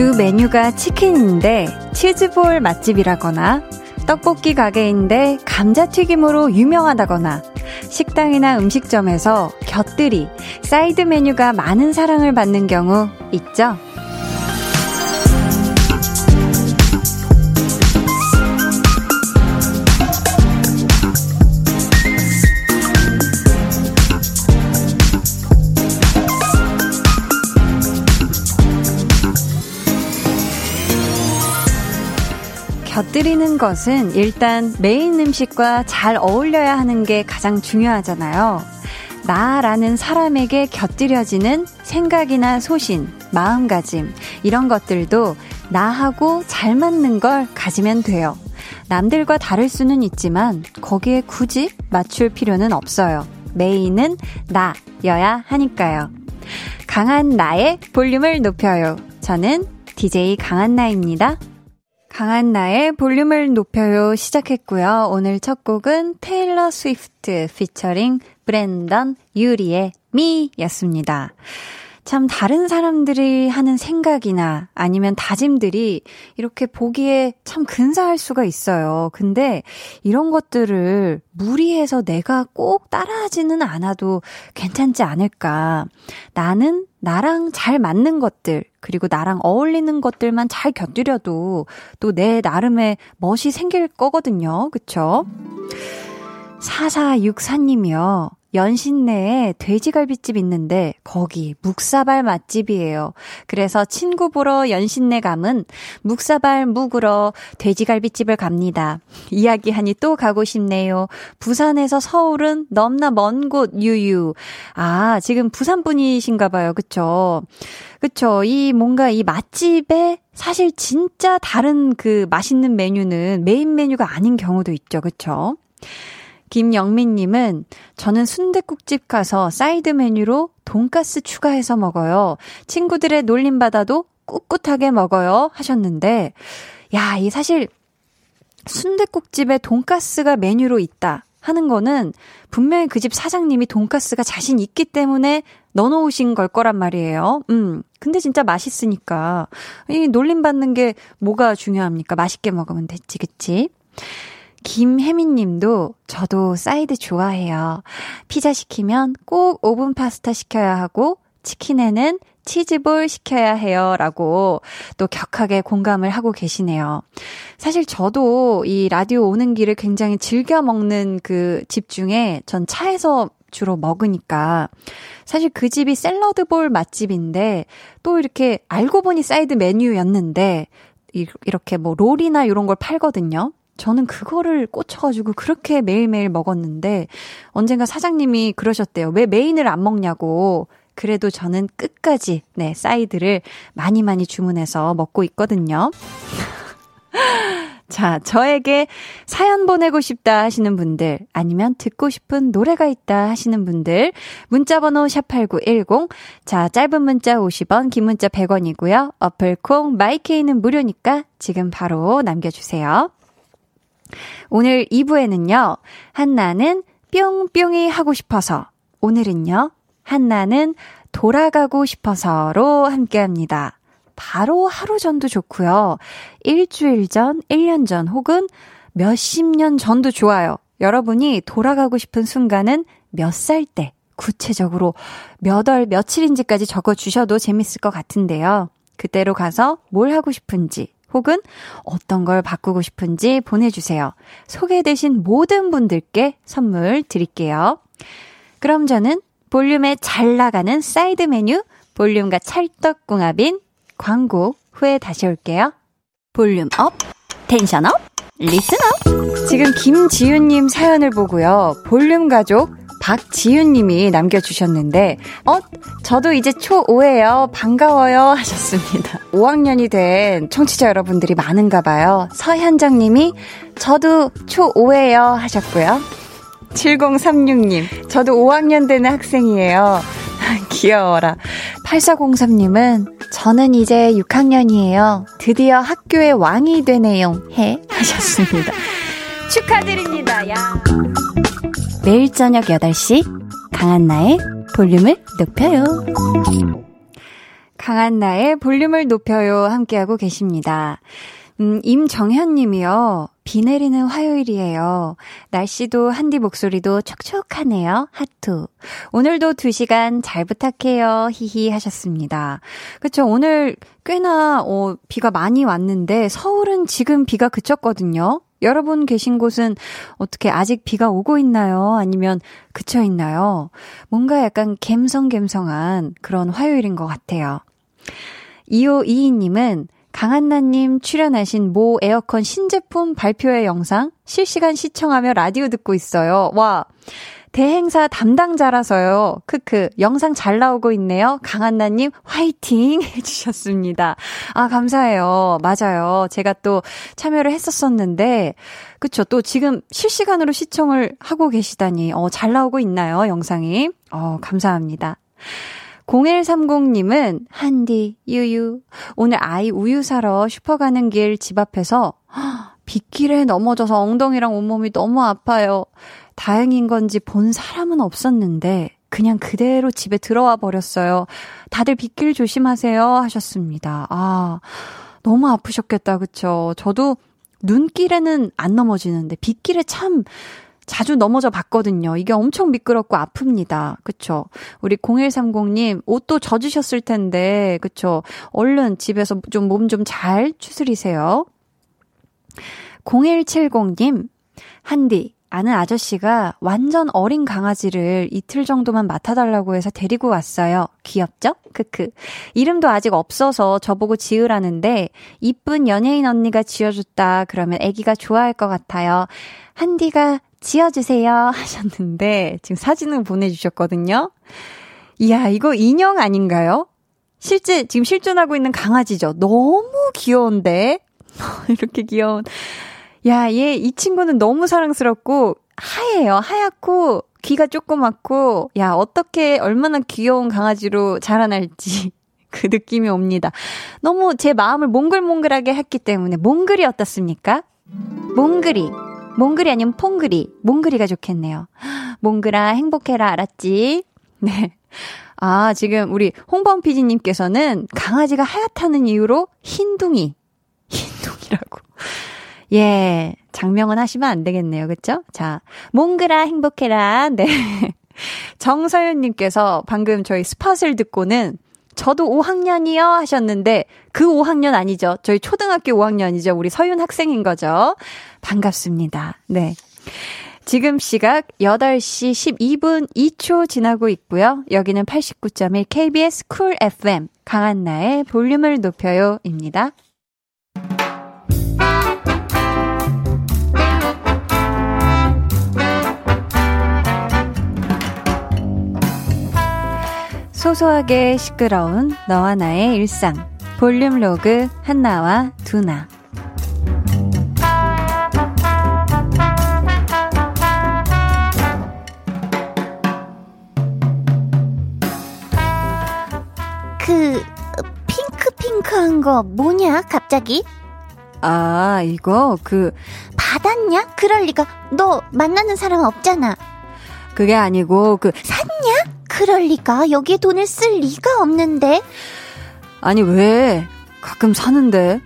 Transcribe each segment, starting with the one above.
주 메뉴가 치킨인데 치즈볼 맛집이라거나 떡볶이 가게인데 감자튀김으로 유명하다거나 식당이나 음식점에서 곁들이 사이드 메뉴가 많은 사랑을 받는 경우 있죠? 곁들이는 것은 일단 메인 음식과 잘 어울려야 하는 게 가장 중요하잖아요. 나라는 사람에게 곁들여지는 생각이나 소신, 마음가짐, 이런 것들도 나하고 잘 맞는 걸 가지면 돼요. 남들과 다를 수는 있지만 거기에 굳이 맞출 필요는 없어요. 메인은 나여야 하니까요. 강한 나의 볼륨을 높여요. 저는 DJ 강한나입니다. 강한 나의 볼륨을 높여요 시작했고요. 오늘 첫 곡은 테일러 스위프트 피처링 브랜던 유리의 미였습니다. 참 다른 사람들이 하는 생각이나 아니면 다짐들이 이렇게 보기에 참 근사할 수가 있어요. 근데 이런 것들을 무리해서 내가 꼭 따라하지는 않아도 괜찮지 않을까. 나는 나랑 잘 맞는 것들, 그리고 나랑 어울리는 것들만 잘 곁들여도 또 내 나름의 멋이 생길 거거든요. 그쵸? 4464님이요. 연신내에 돼지갈비집 있는데 거기 묵사발 맛집이에요. 그래서 친구 보러 연신내 가면 묵사발 묵으러 돼지갈비집을 갑니다. 이야기하니 또 가고 싶네요. 부산에서 서울은 넘나 먼 곳 유유. 아, 지금 부산 분이신가 봐요. 그쵸? 그쵸. 이 뭔가 이 맛집에 사실 진짜 다른 그 맛있는 메뉴는 메인 메뉴가 아닌 경우도 있죠. 그쵸? 김영민님은 저는 순대국집 가서 사이드 메뉴로 돈가스 추가해서 먹어요. 친구들의 놀림 받아도 꿋꿋하게 먹어요. 하셨는데, 야, 이 사실 순대국집에 돈가스가 메뉴로 있다. 하는 거는 분명히 그 집 사장님이 돈가스가 자신 있기 때문에 넣어놓으신 걸 거란 말이에요. 음. 근데 진짜 맛있으니까. 이 놀림 받는 게 뭐가 중요합니까? 맛있게 먹으면 됐지, 그치? 김혜민 님도 저도 사이드 좋아해요. 피자 시키면 꼭 오븐 파스타 시켜야 하고 치킨에는 치즈볼 시켜야 해요. 라고 또 격하게 공감을 하고 계시네요. 사실 저도 이 라디오 오는 길을 굉장히 즐겨 먹는 그 집 중에 전 차에서 주로 먹으니까 사실 그 집이 샐러드볼 맛집인데 또 이렇게 알고 보니 사이드 메뉴였는데 이렇게 뭐 롤이나 이런 걸 팔거든요. 저는 그거를 꽂혀가지고 그렇게 매일매일 먹었는데 언젠가 사장님이 그러셨대요. 왜 메인을 안 먹냐고. 그래도 저는 끝까지 네 사이드를 많이 많이 주문해서 먹고 있거든요. 자, 저에게 사연 보내고 싶다 하시는 분들, 아니면 듣고 싶은 노래가 있다 하시는 분들, 문자번호 샵8910, 자, 짧은 문자 50원, 긴 문자 100원이고요. 어플콩, 마이K는 무료니까 지금 바로 남겨주세요. 오늘 2부에는요, 한나는 뿅뿅이 하고 싶어서, 오늘은요, 한나는 돌아가고 싶어서로 함께 합니다. 바로 하루 전도 좋고요. 일주일 전, 1년 전, 혹은 몇십 년 전도 좋아요. 여러분이 돌아가고 싶은 순간은 몇 살 때, 구체적으로 몇 월 며칠인지까지 적어 주셔도 재밌을 것 같은데요. 그때로 가서 뭘 하고 싶은지, 혹은 어떤 걸 바꾸고 싶은지 보내주세요. 소개되신 모든 분들께 선물 드릴게요. 그럼 저는 볼륨에 잘 나가는 사이드 메뉴, 볼륨과 찰떡궁합인 광고 후에 다시 올게요. volume up, tension up, listen up. 지금 김지윤님 사연을 보고요. 볼륨 가족 박지윤님이 남겨주셨는데, 어, 저도 이제 초5예요. 반가워요. 하셨습니다. 5학년이 된 청취자 여러분들이 많은가 봐요. 서현정님이, 저도 초5예요. 하셨고요. 7036님, 저도 5학년 되는 학생이에요. 귀여워라. 8403님은 저는 이제 6학년이에요. 드디어 학교의 왕이 되네요. 해 하셨습니다. 축하드립니다. 야. 매일 저녁 8시 강한나의 볼륨을 높여요. 강한나의 볼륨을 높여요 함께하고 계십니다. 음, 임정현 님이요. 비 내리는 화요일이에요. 날씨도 한디 목소리도 촉촉하네요. 하트. 오늘도 2시간 잘 부탁해요. 히히 하셨습니다. 그쵸. 오늘 꽤나, 어, 비가 많이 왔는데 서울은 지금 비가 그쳤거든요. 여러분 계신 곳은 어떻게 아직 비가 오고 있나요? 아니면 그쳐 있나요? 뭔가 약간 갬성갬성한 그런 화요일인 것 같아요. 2522님은 강한나님 출연하신 모 에어컨 신제품 발표회 영상 실시간 시청하며 라디오 듣고 있어요. 와. 대행사 담당자라서요. 크크. 영상 잘 나오고 있네요. 강한나님 화이팅 해주셨습니다. 아, 감사해요. 맞아요. 제가 또 참여를 했었었는데, 그쵸. 또 지금 실시간으로 시청을 하고 계시다니, 어, 잘 나오고 있나요? 영상이? 어, 감사합니다. 0130님은 한디, 유유. 오늘 아이 우유 사러 슈퍼 가는 길 집 앞에서 빗길에 넘어져서 엉덩이랑 온몸이 너무 아파요. 다행인 건지 본 사람은 없었는데 그냥 그대로 집에 들어와 버렸어요. 다들 빗길 조심하세요 하셨습니다. 아, 너무 아프셨겠다. 그쵸? 저도 눈길에는 안 넘어지는데 빗길에 참 자주 넘어져 봤거든요. 이게 엄청 미끄럽고 아픕니다. 그쵸? 우리 0130님, 옷도 젖으셨을 텐데, 그쵸? 얼른 집에서 좀 몸 좀 잘 추스리세요. 0170님, 한디, 아는 아저씨가 완전 어린 강아지를 이틀 정도만 맡아달라고 해서 데리고 왔어요. 귀엽죠? 크크. 이름도 아직 없어서 저보고 지으라는데, 이쁜 연예인 언니가 지어줬다. 그러면 애기가 좋아할 것 같아요. 한디가 지어주세요 하셨는데 지금 사진을 보내주셨거든요. 이야, 이거 인형 아닌가요? 실제 지금 실존하고 있는 강아지죠. 너무 귀여운데? 이렇게 귀여운. 야, 얘, 이 친구는 너무 사랑스럽고, 하얘요. 하얗고, 귀가 조그맣고, 야, 어떻게, 얼마나 귀여운 강아지로 자라날지. 그 느낌이 옵니다. 너무 제 마음을 몽글몽글하게 했기 때문에, 몽글이 어떻습니까? 몽글이. 몽글이 아니면 퐁글이. 몽글이가 좋겠네요. 몽글아, 행복해라, 알았지? 네. 아, 지금 우리 홍범 PD님께서는 강아지가 하얗다는 이유로 흰둥이. 예, 장명은 하시면 안 되겠네요. 그쵸? 자, 몽글아, 행복해라. 네. 정서윤님께서 방금 저희 스팟을 듣고는 저도 5학년이요 하셨는데 그 5학년 아니죠. 저희 초등학교 5학년이죠. 우리 서윤 학생인 거죠. 반갑습니다. 네. 지금 시각 8시 12분 2초 지나고 있고요. 여기는 89.1 KBS 쿨 FM 강한나의 볼륨을 높여요입니다. 소소하게 시끄러운 너와 나의 일상. 볼륨 로그 한나와 두나. 그 핑크핑크한 거 뭐냐 갑자기? 아 이거 그 받았냐? 그럴 리가 너 만나는 사람 없잖아. 그게 아니고 그 샀냐? 그럴 리가 여기에 돈을 쓸 리가 없는데. 아니 왜? 가끔 사는데.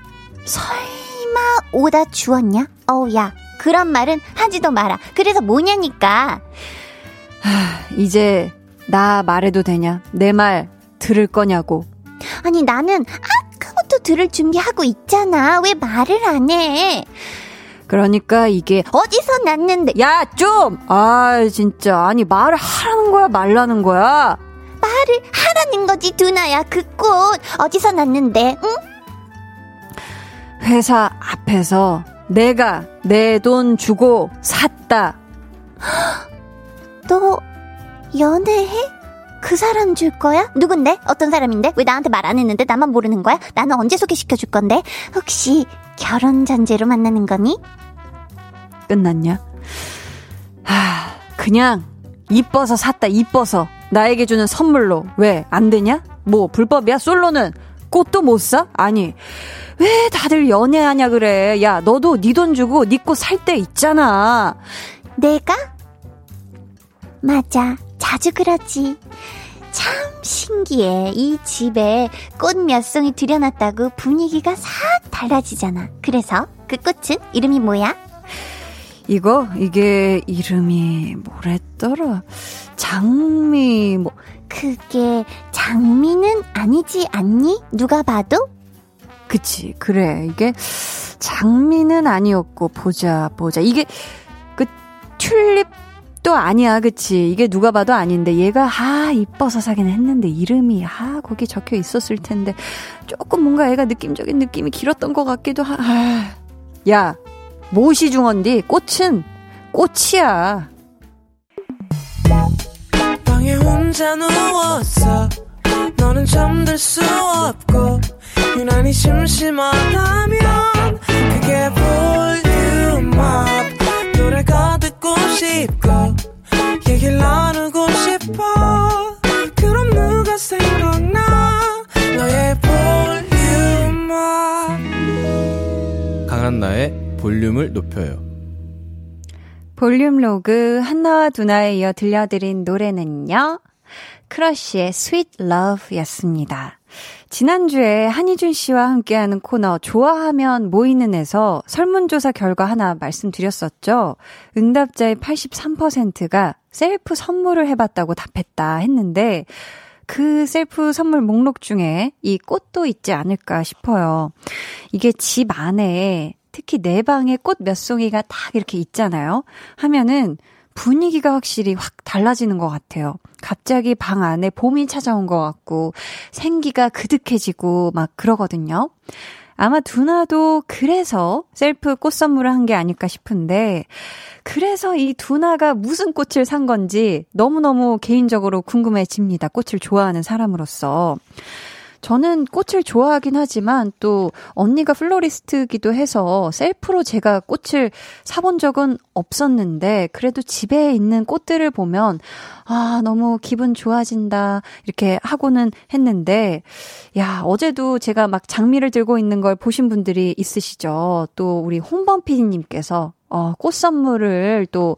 설마 오다 주었냐? 어우 야 그런 말은 하지도 마라. 그래서 뭐냐니까. 하, 이제 나 말해도 되냐? 내 말 들을 거냐고. 아니 나는 아까부터 들을 준비하고 있잖아. 왜 말을 안 해? 그러니까 이게 어디서 났는데 야 좀! 아 진짜 아니 말을 하라는 거야 말라는 거야? 말을 하라는 거지 두나야 그 꽃 어디서 났는데 응? 회사 앞에서 내가 내 돈 주고 샀다. 너 연애해? 그 사람 줄 거야? 누군데? 어떤 사람인데? 왜 나한테 말 안 했는데 나만 모르는 거야? 나는 언제 소개시켜 줄 건데? 혹시 결혼 전제로 만나는 거니? 끝났냐? 하, 그냥 이뻐서 샀다, 이뻐서. 나에게 주는 선물로. 왜, 안 되냐? 뭐, 불법이야? 솔로는 꽃도 못 사? 아니, 왜 다들 연애하냐 그래. 야, 너도 네 돈 주고 네 꽃 살 때 있잖아. 내가? 맞아. 자주 그러지. 참 신기해. 이 집에 꽃 몇 송이 들여놨다고 분위기가 싹 달라지잖아. 그래서 그 꽃은 이름이 뭐야? 이거 이게 이름이 뭐랬더라? 장미 뭐 그게 장미는 아니지 않니? 누가 봐도? 그치 그래 이게 장미는 아니었고 보자 보자 이게 그 튤립도 아니야 그치 이게 누가 봐도 아닌데 얘가 아 이뻐서 사긴 했는데 이름이 아 거기 적혀 있었을 텐데 조금 뭔가 애가 느낌적인 느낌이 길었던 것 같기도 하. 아, 야 무엇이 중헌디 꽃은 꽃이야. 방에 혼자 누웠어. 너는 잠들 수 없고 유난히 심심하다면 그게 볼륨 up 노래가 듣고 싶고 얘기를 나누고 싶어 그럼 누가 생각나 너의 볼륨 up 강한나의 볼륨을 높여요. 볼륨 로그 한나와 두나에 이어 들려드린 노래는요. 크러쉬의 Sweet Love 였습니다. 지난주에 한희준 씨와 함께하는 코너 좋아하면 모이는 에서 설문조사 결과 하나 말씀드렸었죠. 응답자의 83%가 셀프 선물을 해봤다고 답했다 했는데 그 셀프 선물 목록 중에 이 꽃도 있지 않을까 싶어요. 이게 집 안에 특히 내 방에 꽃 몇 송이가 딱 이렇게 있잖아요. 하면은 분위기가 확실히 확 달라지는 것 같아요. 갑자기 방 안에 봄이 찾아온 것 같고 생기가 그득해지고 막 그러거든요. 아마 두나도 그래서 셀프 꽃 선물을 한 게 아닐까 싶은데 그래서 이 두나가 무슨 꽃을 산 건지 너무너무 개인적으로 궁금해집니다. 꽃을 좋아하는 사람으로서. 저는 꽃을 좋아하긴 하지만 또 언니가 플로리스트기도 해서 셀프로 제가 꽃을 사본 적은 없었는데 그래도 집에 있는 꽃들을 보면 아, 너무 기분 좋아진다. 이렇게 하고는 했는데 야, 어제도 제가 막 장미를 들고 있는 걸 보신 분들이 있으시죠. 또 우리 홍범 PD님께서 어, 꽃 선물을 또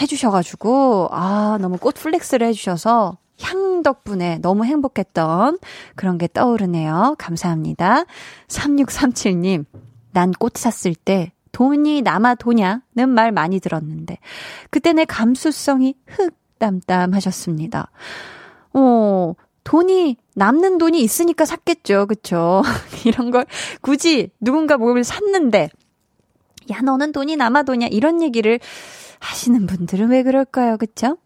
해주셔가지고, 아, 너무 꽃 flex를 해주셔서 향 덕분에 너무 행복했던 그런 게 떠오르네요. 감사합니다. 3637님, 난 꽃 샀을 때 돈이 남아 도냐는 말 많이 들었는데, 그때 내 감수성이 흑담담 하셨습니다. 어, 돈이, 남는 돈이 있으니까 샀겠죠. 그쵸? 이런 걸 굳이 누군가 뭘 샀는데, 야, 너는 돈이 남아 도냐? 이런 얘기를 하시는 분들은 왜 그럴까요? 그쵸?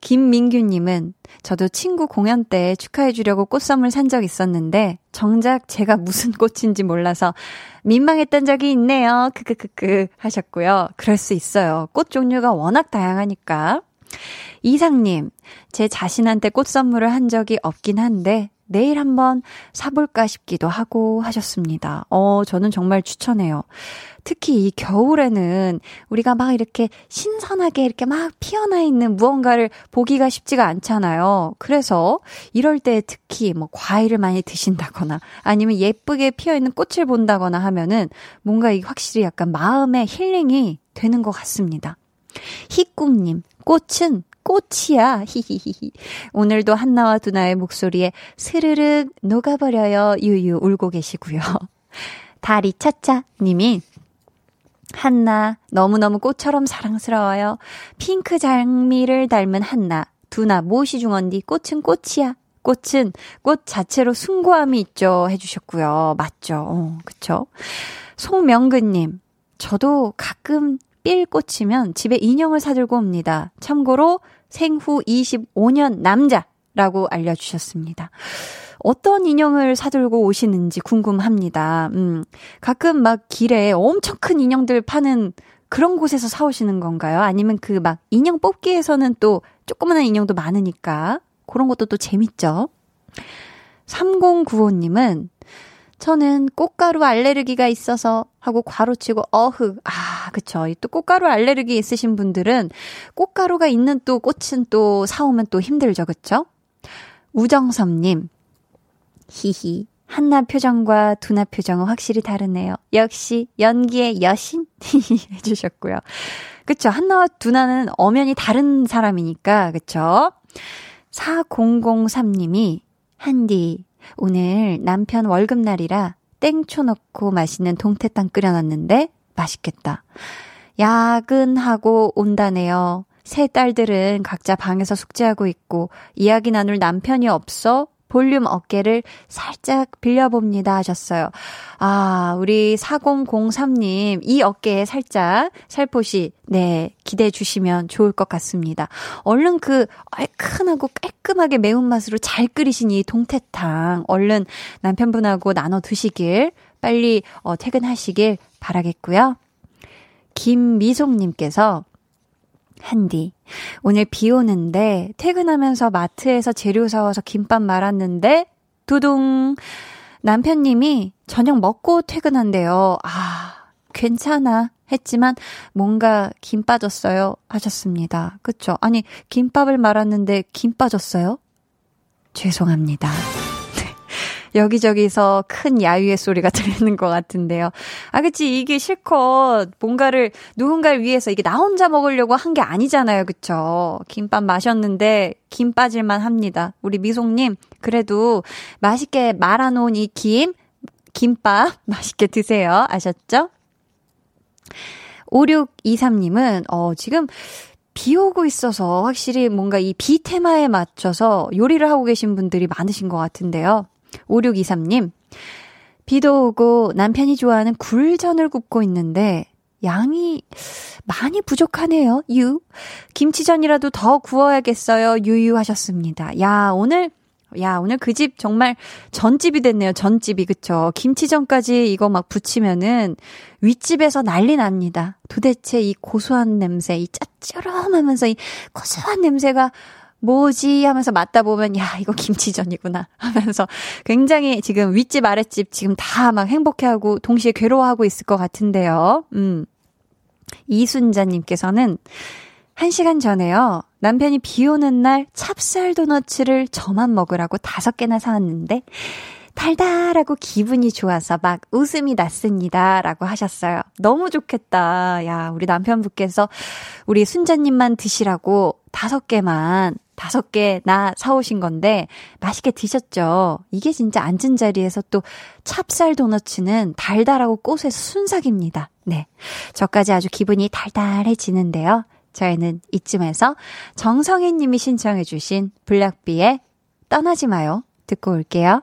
김민규님은 저도 친구 공연 때 축하해주려고 꽃선물 산 적 있었는데 정작 제가 무슨 꽃인지 몰라서 민망했던 적이 있네요. 크크크크 하셨고요. 그럴 수 있어요. 꽃 종류가 워낙 다양하니까. 이상님, 제 자신한테 꽃 선물을 한 적이 없긴 한데 내일 한번 사볼까 싶기도 하고 하셨습니다. 어, 저는 정말 추천해요. 특히 이 겨울에는 우리가 막 이렇게 신선하게 이렇게 막 피어나 있는 무언가를 보기가 쉽지가 않잖아요. 그래서 이럴 때 특히 뭐 과일을 많이 드신다거나 아니면 예쁘게 피어 있는 꽃을 본다거나 하면은 뭔가 이 확실히 약간 마음의 힐링이 되는 것 같습니다. 희꿈님, 꽃은 꽃이야. 히히히히. 오늘도 한나와 두나의 목소리에 스르륵 녹아버려요. 유유 울고 계시고요. 다리 차차 님이 한나 너무너무 꽃처럼 사랑스러워요. 핑크 장미를 닮은 한나. 두나 무엇이 중헌디 꽃은 꽃이야. 꽃은 꽃 자체로 숭고함이 있죠. 해주셨고요. 맞죠. 어, 그쵸. 송명근님, 저도 가끔 삘 꽂히면 집에 인형을 사들고 옵니다. 참고로 생후 25년 남자라고 알려주셨습니다. 어떤 인형을 사들고 오시는지 궁금합니다. 음, 가끔 막 길에 엄청 큰 인형들 파는 그런 곳에서 사오시는 건가요? 아니면 그 막 인형 뽑기에서는 또 조그만한 인형도 많으니까 그런 것도 또 재밌죠? 3095님은 저는 꽃가루 알레르기가 있어서 하고 괄호 치고 어흑. 아, 그쵸. 또 꽃가루 알레르기 있으신 분들은 꽃가루가 있는 또 꽃은 또 사오면 또 힘들죠. 그쵸? 우정섭님. 히히. 한나 표정과 두나 표정은 확실히 다르네요. 역시 연기의 여신 해주셨고요. 그쵸. 한나와 두나는 엄연히 다른 사람이니까, 그쵸. 4003님이, 한디, 오늘 남편 월급날이라 땡초 넣고 맛있는 동태탕 끓여놨는데 맛있겠다. 야근하고 온다네요. 세 딸들은 각자 방에서 숙제하고 있고 이야기 나눌 남편이 없어 볼륨 어깨를 살짝 빌려봅니다 하셨어요. 아, 우리 4003님, 이 어깨에 살짝 살포시, 네, 기대해 주시면 좋을 것 같습니다. 얼른 그 얼큰하고 깔끔하게 매운맛으로 잘 끓이신 이 동태탕, 얼른 남편분하고 나눠 드시길, 빨리 어, 퇴근하시길 바라겠고요. 김미송님께서 한디. 오늘 비 오는데 퇴근하면서 마트에서 재료 사와서 김밥 말았는데 두둥. 남편님이 저녁 먹고 퇴근한대요. 아, 괜찮아. 했지만 뭔가 김 빠졌어요. 하셨습니다. 그쵸? 아니, 김밥을 말았는데 김 빠졌어요? 죄송합니다. 여기저기서 큰 야유의 소리가 들리는 것 같은데요. 아, 그치. 이게 실컷 뭔가를 누군가를 위해서 이게 나 혼자 먹으려고 한 게 아니잖아요. 그쵸. 김밥 마셨는데 김 빠질만 합니다. 우리 미송님, 그래도 맛있게 말아놓은 이 김, 김밥 맛있게 드세요. 아셨죠? 5623님은, 어, 지금 비 오고 있어서 확실히 뭔가 이 비 테마에 맞춰서 요리를 하고 계신 분들이 많으신 것 같은데요. 5623님, 비도 오고 남편이 좋아하는 굴전을 굽고 있는데 양이 많이 부족하네요. 유. 김치전이라도 더 구워야겠어요. 유유 하셨습니다. 야, 오늘 야, 오늘 그 집 정말 전집이 됐네요. 전집이. 그쵸? 김치전까지 이거 막 붙이면은 윗집에서 난리 납니다. 도대체 이 고소한 냄새, 이 짭조름하면서 이 고소한 냄새가 뭐지 하면서 맞다 보면 야 이거 김치전이구나 하면서 굉장히 지금 윗집 아랫집 지금 다 막 행복해하고 동시에 괴로워하고 있을 것 같은데요. 음. 이순자님께서는 한 시간 전에요. 남편이 비 오는 날 찹쌀 도너츠를 저만 먹으라고 다섯 개나 사왔는데 달달하고 기분이 좋아서 막 웃음이 났습니다. 라고 하셨어요. 너무 좋겠다. 야, 우리 남편분께서 우리 순자님만 드시라고 다섯 개만 다섯 개나 사오신 건데 맛있게 드셨죠? 이게 진짜 앉은 자리에서 또 찹쌀 도너츠는 달달하고 꽃의 순삭입니다. 네. 저까지 아주 기분이 달달해지는데요. 저희는 이쯤에서 정성희 님이 신청해주신 블락비의 떠나지 마요. 듣고 올게요.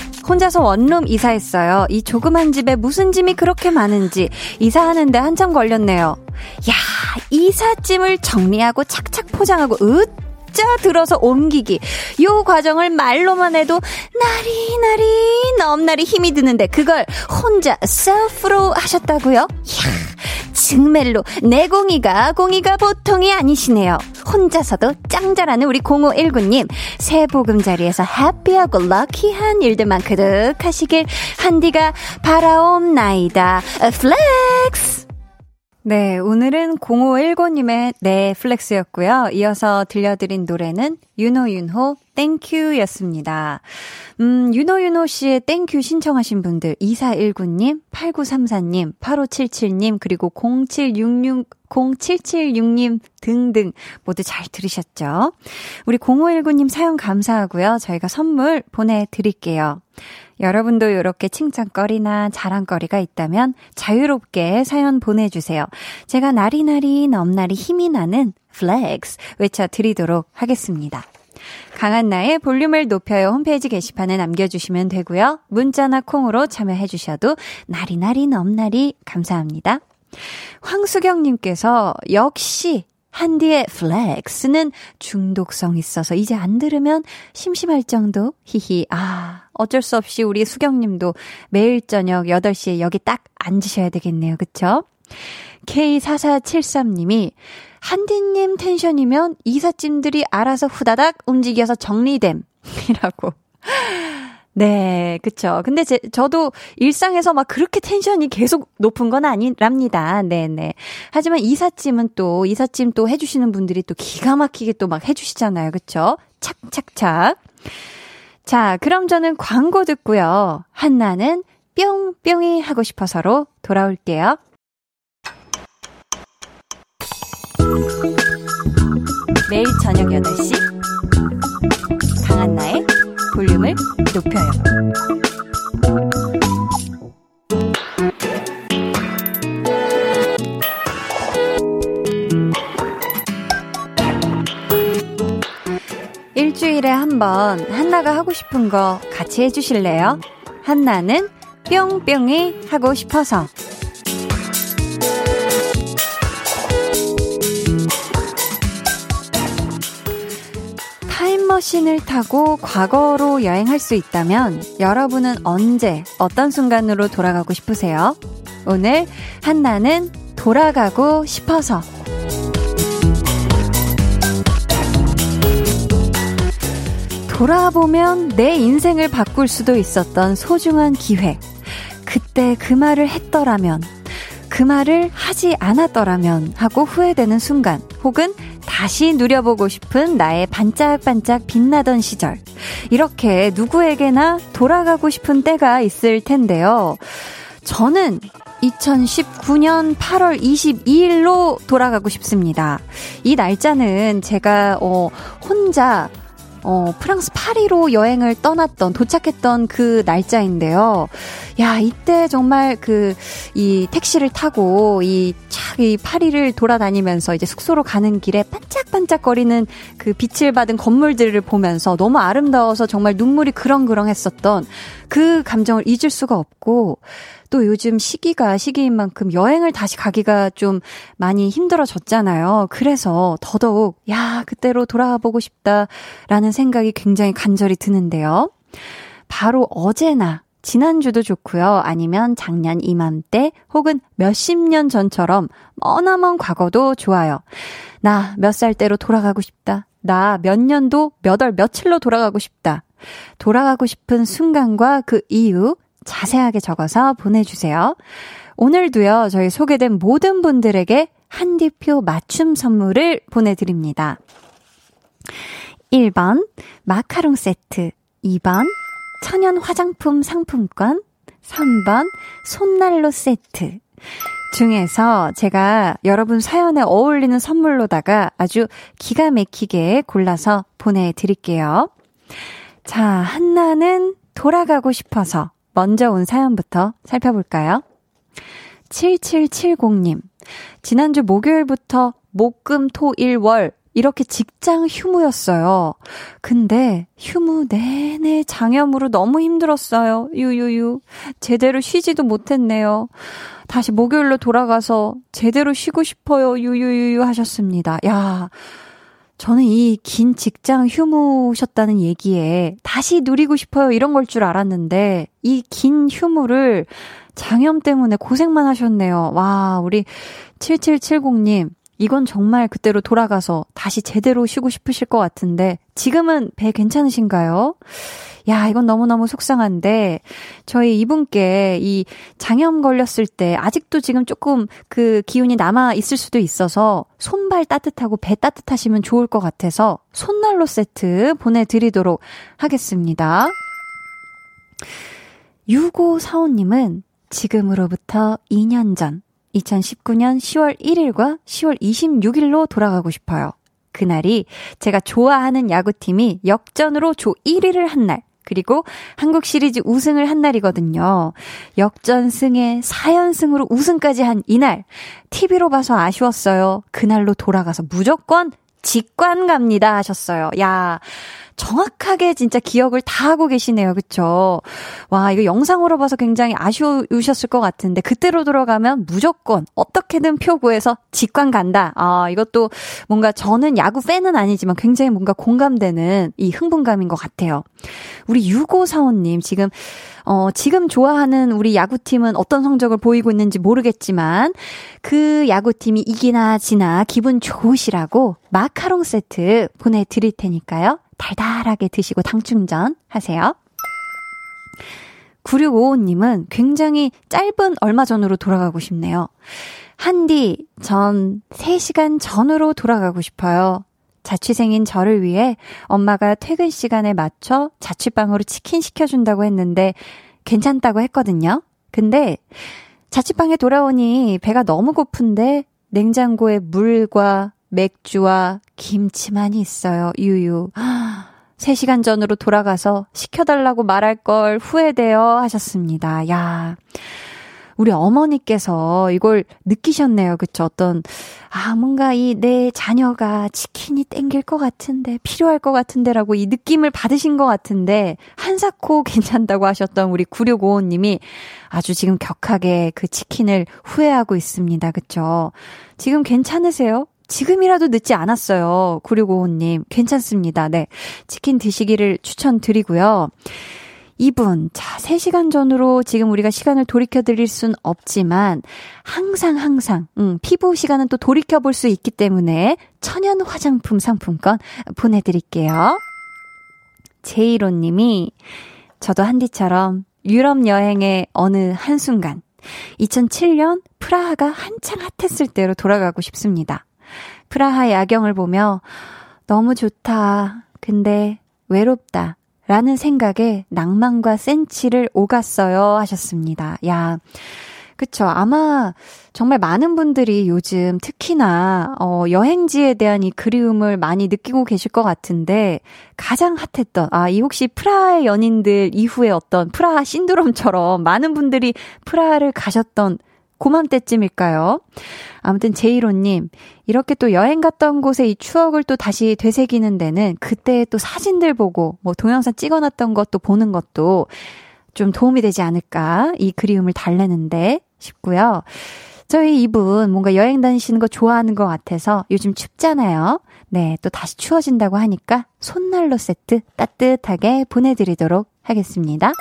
혼자서 원룸 이사했어요. 이 조그만 집에 무슨 짐이 그렇게 많은지 이사하는데 한참 걸렸네요. 야, 이삿짐을 정리하고 착착 포장하고 으 짜 들어서 옮기기. 요 과정을 말로만 해도 나리나리 넘나리 힘이 드는데 그걸 혼자 셀프로 하셨다고요? 이야, 증멜로 내공이가 공이가 보통이 아니시네요. 혼자서도 짱 잘하는 우리 0519님 새 보금자리에서 happy하고 lucky한 일들만 그득하시길 한디가 바라옵나이다. flex! 네, 오늘은 0519님의 네 flex였고요. 이어서 들려드린 노래는 유노윤호 Thank U 였습니다. 음, 유노윤호 씨의 Thank U 신청하신 분들, 2419님, 8934님, 8577님, 그리고 0766, 0776님 등등 모두 잘 들으셨죠? 우리 0519님 사연 감사하고요. 저희가 선물 보내드릴게요. 여러분도 이렇게 칭찬거리나 자랑거리가 있다면 자유롭게 사연 보내주세요. 제가 나리나리 넘나리 힘이 나는 flex 외쳐드리도록 하겠습니다. 강한나의 볼륨을 높여요 홈페이지 게시판에 남겨주시면 되고요. 문자나 콩으로 참여해주셔도 나리나리 넘나리 감사합니다. 황수경님께서 역시 한디의 flex는 중독성 있어서 이제 안 들으면 심심할 정도? 히히. 아, 어쩔 수 없이 우리 수경님도 매일 저녁 8시에 여기 딱 앉으셔야 되겠네요. 그쵸? K4473님이 한디님 텐션이면 이삿짐들이 알아서 후다닥 움직여서 정리됨. 이라고. 네, 그쵸. 근데 제, 저도 일상에서 막 그렇게 텐션이 계속 높은 건 아니랍니다. 네네. 하지만 이삿짐은 또, 이삿짐 또 해주시는 분들이 또 기가 막히게 또 막 해주시잖아요. 그쵸? 착착착. 자, 그럼 저는 광고 듣고요. 한나는 뿅뿅이 하고 싶어서로 돌아올게요. 매일 저녁 8시 강한나의 볼륨을 높여요. 일주일에 한 번 한나가 하고 싶은 거 같이 해주실래요? 한나는 뿅뿅이 하고 싶어서. 타임머신을 타고 과거로 여행할 수 있다면 여러분은 언제 어떤 순간으로 돌아가고 싶으세요? 오늘 한나는 돌아가고 싶어서 돌아보면 내 인생을 바꿀 수도 있었던 소중한 기회. 그때 그 말을 했더라면, 그 말을 하지 않았더라면 하고 후회되는 순간, 혹은 다시 누려보고 싶은 나의 반짝반짝 빛나던 시절. 이렇게 누구에게나 돌아가고 싶은 때가 있을 텐데요. 저는 2019년 8월 22일로 돌아가고 싶습니다. 이 날짜는 제가, 어, 혼자 어, 프랑스 파리로 여행을 떠났던, 도착했던 그 날짜인데요. 야, 이때 정말 그, 이 택시를 타고, 이, 착, 이 파리를 돌아다니면서 이제 숙소로 가는 길에 반짝반짝거리는 그 빛을 받은 건물들을 보면서 너무 아름다워서 정말 눈물이 그렁그렁 했었던 그 감정을 잊을 수가 없고, 또 요즘 시기가 시기인 만큼 여행을 다시 가기가 좀 많이 힘들어졌잖아요. 그래서 더더욱, 야, 그때로 돌아가 보고 싶다라는 생각이 굉장히 간절히 드는데요. 바로 어제나 지난주도 좋고요. 아니면 작년 이맘때 혹은 몇십 년 전처럼 머나먼 과거도 좋아요. 나 몇 살 때로 돌아가고 싶다. 나 몇 년도 몇 월 며칠로 돌아가고 싶다. 돌아가고 싶은 순간과 그 이유 자세하게 적어서 보내주세요. 오늘도요, 저희 소개된 모든 분들에게 한디표 맞춤 선물을 보내드립니다. 1번, 마카롱 세트. 2번, 천연 화장품 상품권. 3번, 손난로 세트. 중에서 제가 여러분 사연에 어울리는 선물로다가 아주 기가 막히게 골라서 보내드릴게요. 자, 한나는 돌아가고 싶어서 먼저 온 사연부터 살펴볼까요? 7770님. 지난주 목요일부터 목, 금, 토, 일, 월 이렇게 직장 휴무였어요. 근데 휴무 내내 장염으로 너무 힘들었어요. 유유유. 제대로 쉬지도 못했네요. 다시 목요일로 돌아가서 제대로 쉬고 싶어요. 유유유 하셨습니다. 야. 저는 이 긴 직장 휴무셨다는 얘기에 다시 누리고 싶어요 이런 걸 줄 알았는데 이 긴 휴무를 장염 때문에 고생만 하셨네요. 와, 우리 7770님 이건 정말 그때로 돌아가서 다시 제대로 쉬고 싶으실 것 같은데 지금은 배 괜찮으신가요? 야, 이건 너무너무 속상한데, 저희 이분께 이 장염 걸렸을 때, 아직도 지금 조금 그 기운이 남아 있을 수도 있어서, 손발 따뜻하고 배 따뜻하시면 좋을 것 같아서, 손난로 세트 보내드리도록 하겠습니다. 6545님은 지금으로부터 2년 전, 2019년 10월 1일과 10월 26일로 돌아가고 싶어요. 그날이 제가 좋아하는 야구팀이 역전으로 조 1위를 한 날, 그리고 한국 시리즈 우승을 한 날이거든요. 역전승에 4연승으로 우승까지 한 이날, TV로 봐서 아쉬웠어요. 그날로 돌아가서 무조건 직관 갑니다 하셨어요. 야, 정확하게 진짜 기억을 다 하고 계시네요. 그쵸? 와, 이거 영상으로 봐서 굉장히 아쉬우셨을 것 같은데, 그때로 돌아가면 무조건 어떻게든 표 구해서 직관 간다. 아, 이것도 뭔가 저는 야구 팬은 아니지만 굉장히 뭔가 공감되는 이 흥분감인 것 같아요. 우리 6545님, 지금, 어, 지금 좋아하는 우리 야구팀은 어떤 성적을 보이고 있는지 모르겠지만, 그 야구팀이 이기나 지나 기분 좋으시라고 마카롱 세트 보내드릴 테니까요. 달달하게 드시고 당충전 하세요. 9655님은 굉장히 짧은 얼마 전으로 돌아가고 싶네요. 한디, 전 3시간 전으로 돌아가고 싶어요. 자취생인 저를 위해 엄마가 퇴근 시간에 맞춰 자취방으로 치킨 시켜준다고 했는데 괜찮다고 했거든요. 근데 자취방에 돌아오니 배가 너무 고픈데 냉장고에 물과 맥주와 김치만 있어요. 유유. 3시간 전으로 돌아가서 시켜달라고 말할 걸 후회돼요 하셨습니다. 야. 우리 어머니께서 이걸 느끼셨네요. 그쵸? 어떤, 아, 뭔가 이 내 자녀가 치킨이 땡길 것 같은데, 필요할 것 같은데라고 이 느낌을 받으신 것 같은데, 한사코 괜찮다고 하셨던 우리 9655님이 아주 지금 격하게 그 치킨을 후회하고 있습니다. 그쵸? 지금 괜찮으세요? 지금이라도 늦지 않았어요. 9655님. 괜찮습니다. 네. 치킨 드시기를 추천드리고요. 이분, 자, 3시간 전으로 지금 우리가 시간을 돌이켜드릴 순 없지만, 항상, 항상, 음, 피부 시간은 또 돌이켜볼 수 있기 때문에, 천연 화장품 상품권 보내드릴게요. 제이로 님이, 저도 한디처럼 유럽 여행의 어느 한순간, 2007년 프라하가 한창 핫했을 때로 돌아가고 싶습니다. 프라하 야경을 보며 너무 좋다. 근데 외롭다. 라는 생각에 낭만과 센치를 오갔어요 하셨습니다. 야. 그쵸. 아마 정말 많은 분들이 요즘 특히나, 어, 여행지에 대한 이 그리움을 많이 느끼고 계실 것 같은데, 가장 핫했던, 아, 이 혹시 프라하의 연인들 이후에 어떤 프라하 신드롬처럼 많은 분들이 프라하를 가셨던 고맘때쯤일까요? 아무튼 제이로님, 이렇게 또 여행 갔던 곳에 이 추억을 또 다시 되새기는 데는 그때 또 사진들 보고 뭐 동영상 찍어놨던 것도 보는 것도 좀 도움이 되지 않을까 이 그리움을 달래는데 싶고요. 저희 이분 뭔가 여행 다니시는 거 좋아하는 것 같아서 요즘 춥잖아요. 네, 또 다시 추워진다고 하니까 손난로 세트 따뜻하게 보내드리도록 하겠습니다.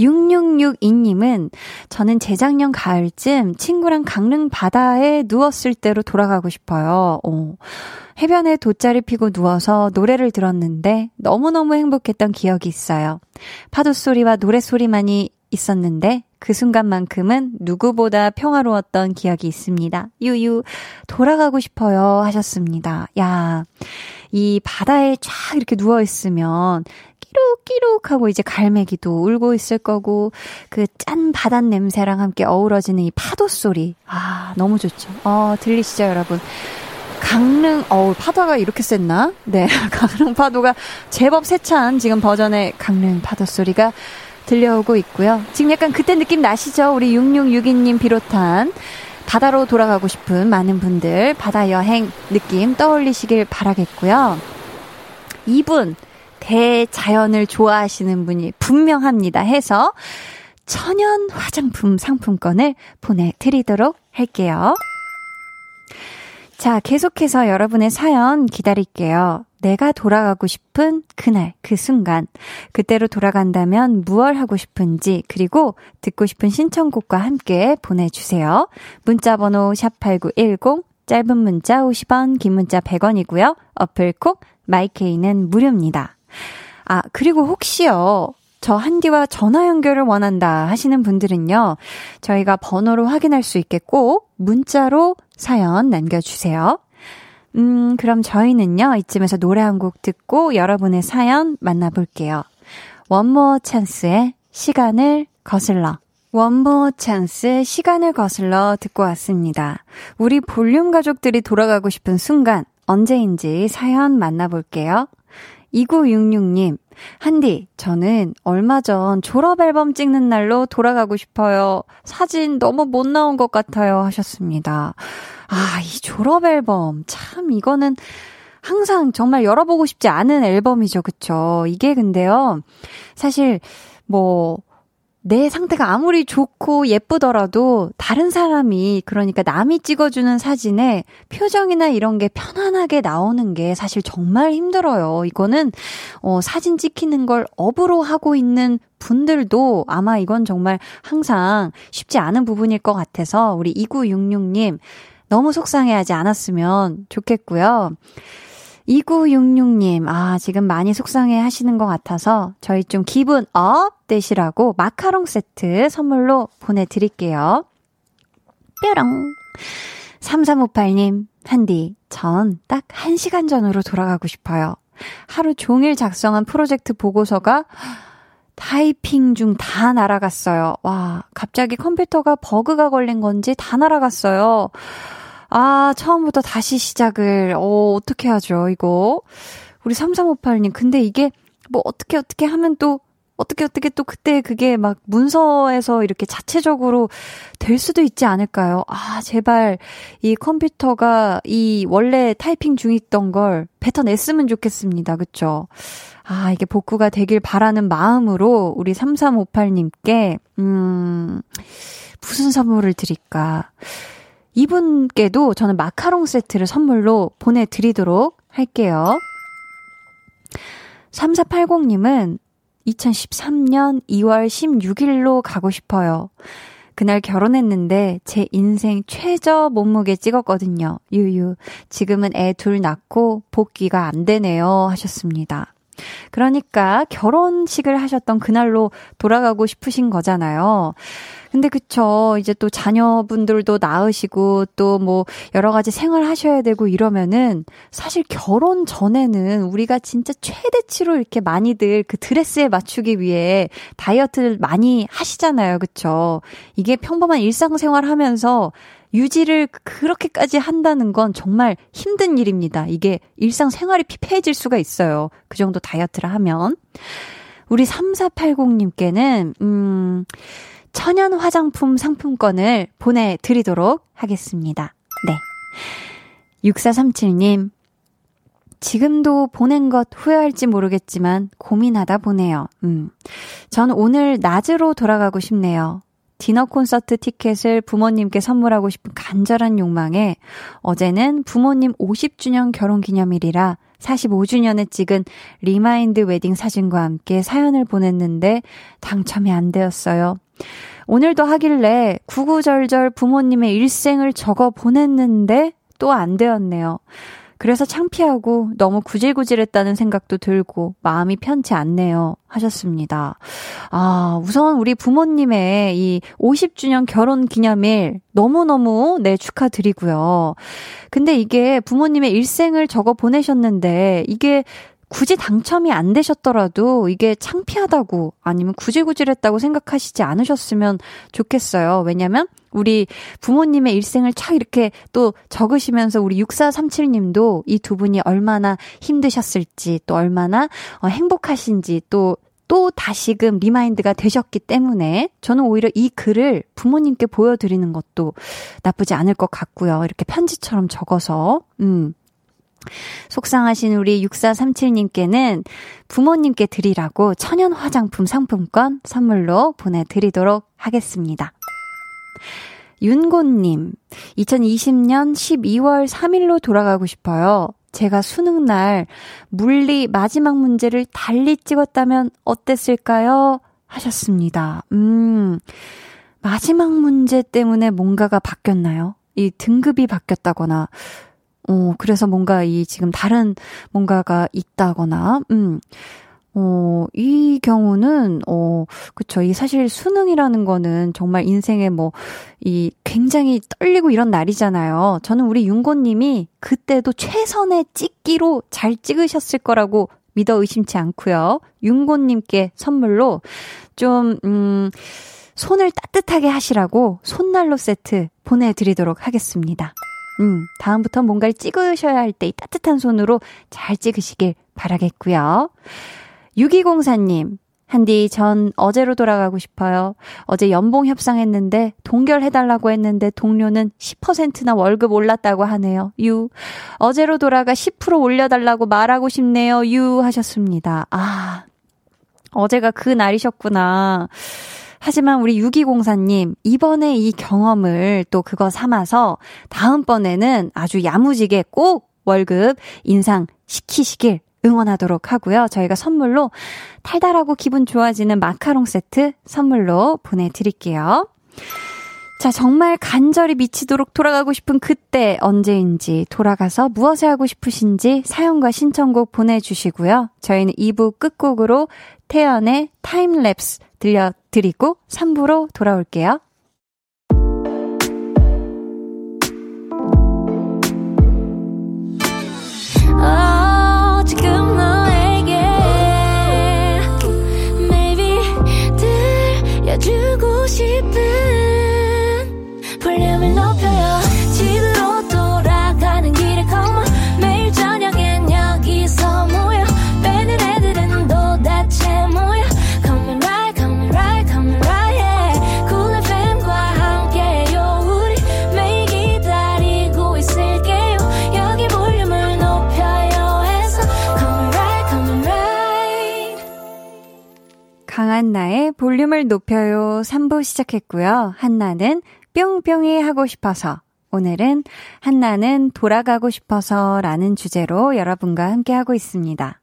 6662님은 저는 재작년 가을쯤 친구랑 강릉 바다에 누웠을 때로 돌아가고 싶어요. 오. 해변에 돗자리 피고 누워서 노래를 들었는데 너무너무 행복했던 기억이 있어요. 파도 소리와 노래 소리만이 있었는데 그 순간만큼은 누구보다 평화로웠던 기억이 있습니다. 유유, 돌아가고 싶어요 하셨습니다. 야, 이 바다에 쫙 이렇게 누워있으면 끼룩끼룩 하고 이제 갈매기도 울고 있을 거고 그 짠 바닷 냄새랑 함께 어우러지는 이 파도 소리. 아, 너무 좋죠. 어, 들리시죠, 여러분? 강릉, 어우, 파도가 이렇게 셌나? 네, 강릉 파도가 제법 세찬 지금 버전의 강릉 파도 소리가 들려오고 있고요. 지금 약간 그때 느낌 나시죠? 우리 6662님 비롯한 바다로 돌아가고 싶은 많은 분들 바다 여행 느낌 떠올리시길 바라겠고요. 이분 대자연을 좋아하시는 분이 분명합니다 해서 천연 화장품 상품권을 보내드리도록 할게요. 자, 계속해서 여러분의 사연 기다릴게요. 내가 돌아가고 싶은 그날, 그 순간, 그때로 돌아간다면 무얼 하고 싶은지, 그리고 듣고 싶은 신청곡과 함께 보내주세요. 문자번호 샵8910, 짧은 문자 50원, 긴 문자 100원이고요. 어플 콕 마이케이는 무료입니다. 아, 그리고 혹시요. 저 한디와 전화 연결을 원한다 하시는 분들은요. 저희가 번호로 확인할 수 있게 꼭 문자로 사연 남겨주세요. 음, 그럼 저희는요. 이쯤에서 노래 한 곡 듣고 여러분의 사연 만나볼게요. 원모 찬스의 시간을 거슬러. 원모 찬스의 시간을 거슬러 듣고 왔습니다. 우리 볼륨 가족들이 돌아가고 싶은 순간 언제인지 사연 만나볼게요. 2966님, 한디, 저는 얼마 전 졸업 앨범 찍는 날로 돌아가고 싶어요. 사진 너무 못 나온 것 같아요. 하셨습니다. 아, 이 졸업 앨범. 참, 이거는 항상 정말 열어보고 싶지 않은 앨범이죠. 그쵸? 이게 근데요, 사실, 뭐, 내 상태가 아무리 좋고 예쁘더라도 다른 사람이 그러니까 남이 찍어주는 사진에 표정이나 이런 게 편안하게 나오는 게 사실 정말 힘들어요. 이거는 어 사진 찍히는 걸 업으로 하고 있는 분들도 아마 이건 정말 항상 쉽지 않은 부분일 것 같아서 우리 2966님 너무 속상해하지 않았으면 좋겠고요. 2966님, 아, 지금 많이 속상해 하시는 것 같아서 저희 좀 기분 up 되시라고 마카롱 세트 선물로 보내드릴게요. 뾰롱. 3358님, 한디, 전 딱 1시간 전으로 돌아가고 싶어요. 하루 종일 작성한 프로젝트 보고서가 타이핑 중 다 날아갔어요. 와, 갑자기 컴퓨터가 버그가 걸린 건지 다 날아갔어요. 아, 처음부터 다시 시작을, 어, 어떻게 하죠, 이거? 우리 3358님, 근데 이게, 뭐, 어떻게, 어떻게 하면 또, 어떻게, 어떻게 또 그때 그게 막 문서에서 이렇게 자체적으로 될 수도 있지 않을까요? 아, 제발, 이 컴퓨터가 이 원래 타이핑 중있던 걸 뱉어냈으면 좋겠습니다. 그쵸? 아, 이게 복구가 되길 바라는 마음으로 우리 3358님께, 음, 무슨 선물을 드릴까? 이분께도 저는 마카롱 세트를 선물로 보내드리도록 할게요. 3480님은 2013년 2월 16일로 가고 싶어요. 그날 결혼했는데 제 인생 최저 몸무게 찍었거든요. 유유. 지금은 애 둘 낳고 복귀가 안 되네요. 하셨습니다. 그러니까 결혼식을 하셨던 그날로 돌아가고 싶으신 거잖아요. 근데 그쵸. 이제 또 자녀분들도 낳으시고 또 뭐 여러 가지 생활 하셔야 되고 이러면은 사실 결혼 전에는 우리가 진짜 최대치로 이렇게 많이들 그 드레스에 맞추기 위해 다이어트를 많이 하시잖아요. 그쵸. 이게 평범한 일상생활 하면서 유지를 그렇게까지 한다는 건 정말 힘든 일입니다. 이게 일상생활이 피폐해질 수가 있어요. 그 정도 다이어트를 하면. 우리 3480님께는, 음, 천연 화장품 상품권을 보내드리도록 하겠습니다. 네. 6437님, 지금도 보낸 것 후회할지 모르겠지만 고민하다 보네요. 음. 전 오늘 낮으로 돌아가고 싶네요. 디너 콘서트 티켓을 부모님께 선물하고 싶은 간절한 욕망에 어제는 부모님 50주년 결혼 기념일이라 45주년에 찍은 remind wedding 사진과 함께 사연을 보냈는데 당첨이 안 되었어요. 오늘도 하길래 구구절절 부모님의 일생을 적어 보냈는데 또 안 되었네요. 그래서 창피하고 너무 구질구질했다는 생각도 들고 마음이 편치 않네요. 하셨습니다. 아, 우선 우리 부모님의 이 50주년 결혼 기념일 너무너무 네, 축하드리고요. 근데 이게 부모님의 일생을 적어 보내셨는데 이게 굳이 당첨이 안 되셨더라도 이게 창피하다고 아니면 구질구질했다고 생각하시지 않으셨으면 좋겠어요. 왜냐면 우리 부모님의 일생을 촥 이렇게 또 적으시면서 우리 6437님도 이 두 분이 얼마나 힘드셨을지 또 얼마나 어, 행복하신지 또또 다시금 remind가 되셨기 때문에 저는 오히려 이 글을 부모님께 보여드리는 것도 나쁘지 않을 것 같고요. 이렇게 편지처럼 적어서, 음, 속상하신 우리 6437님께는 부모님께 드리라고 천연 화장품 상품권 선물로 보내드리도록 하겠습니다. 윤곤님, 2020년 12월 3일로 돌아가고 싶어요. 제가 수능날 물리 마지막 문제를 달리 찍었다면 어땠을까요? 하셨습니다. 음, 마지막 문제 때문에 뭔가가 바뀌었나요? 이 등급이 바뀌었다거나, 어, 그래서 뭔가 이 지금 다른 뭔가가 있다거나, 음, 어, 이 경우는, 어, 그쵸. 이 사실 수능이라는 거는 정말 인생에 뭐, 이 굉장히 떨리고 이런 날이잖아요. 저는 우리 윤고님이 그때도 최선의 찍기로 잘 찍으셨을 거라고 믿어 의심치 않고요. 윤고님께 선물로 좀, 음, 손을 따뜻하게 하시라고 손난로 세트 보내드리도록 하겠습니다. 음, 다음부터 뭔가를 찍으셔야 할 때 이 따뜻한 손으로 잘 찍으시길 바라겠고요. 6204님, 한디, 전 어제로 돌아가고 싶어요. 어제 연봉 협상했는데, 동결해달라고 했는데, 동료는 10%나 월급 올랐다고 하네요. 유. 어제로 돌아가 10% 올려달라고 말하고 싶네요. 유. 하셨습니다. 아, 어제가 그 날이셨구나. 하지만 우리 6204님, 이번에 이 경험을 또 그거 삼아서 다음번에는 아주 야무지게 꼭 월급 인상 시키시길 응원하도록 하고요. 저희가 선물로 달달하고 기분 좋아지는 마카롱 세트 선물로 보내드릴게요. 자, 정말 간절히 미치도록 돌아가고 싶은 그때 언제인지 돌아가서 무엇을 하고 싶으신지 사연과 신청곡 보내주시고요. 저희는 2부 끝곡으로 태연의 타임랩스 들려드리고 3부로 돌아올게요. 한나의 볼륨을 높여요 3부 시작했고요. 한나는 뿅뿅이 하고 싶어서 오늘은 한나는 돌아가고 싶어서 라는 주제로 여러분과 함께 하고 있습니다.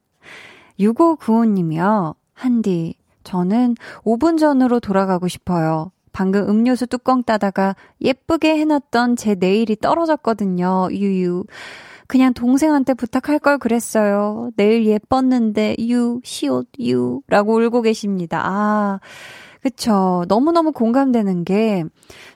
6595님이요. 한디, 저는 5분 전으로 돌아가고 싶어요. 방금 음료수 뚜껑 따다가 예쁘게 해놨던 제 네일이 떨어졌거든요. 유유. 그냥 동생한테 부탁할 걸 그랬어요. 내일 예뻤는데, 유, 시옷, 유. 라고 울고 계십니다. 아, 그쵸. 너무너무 공감되는 게,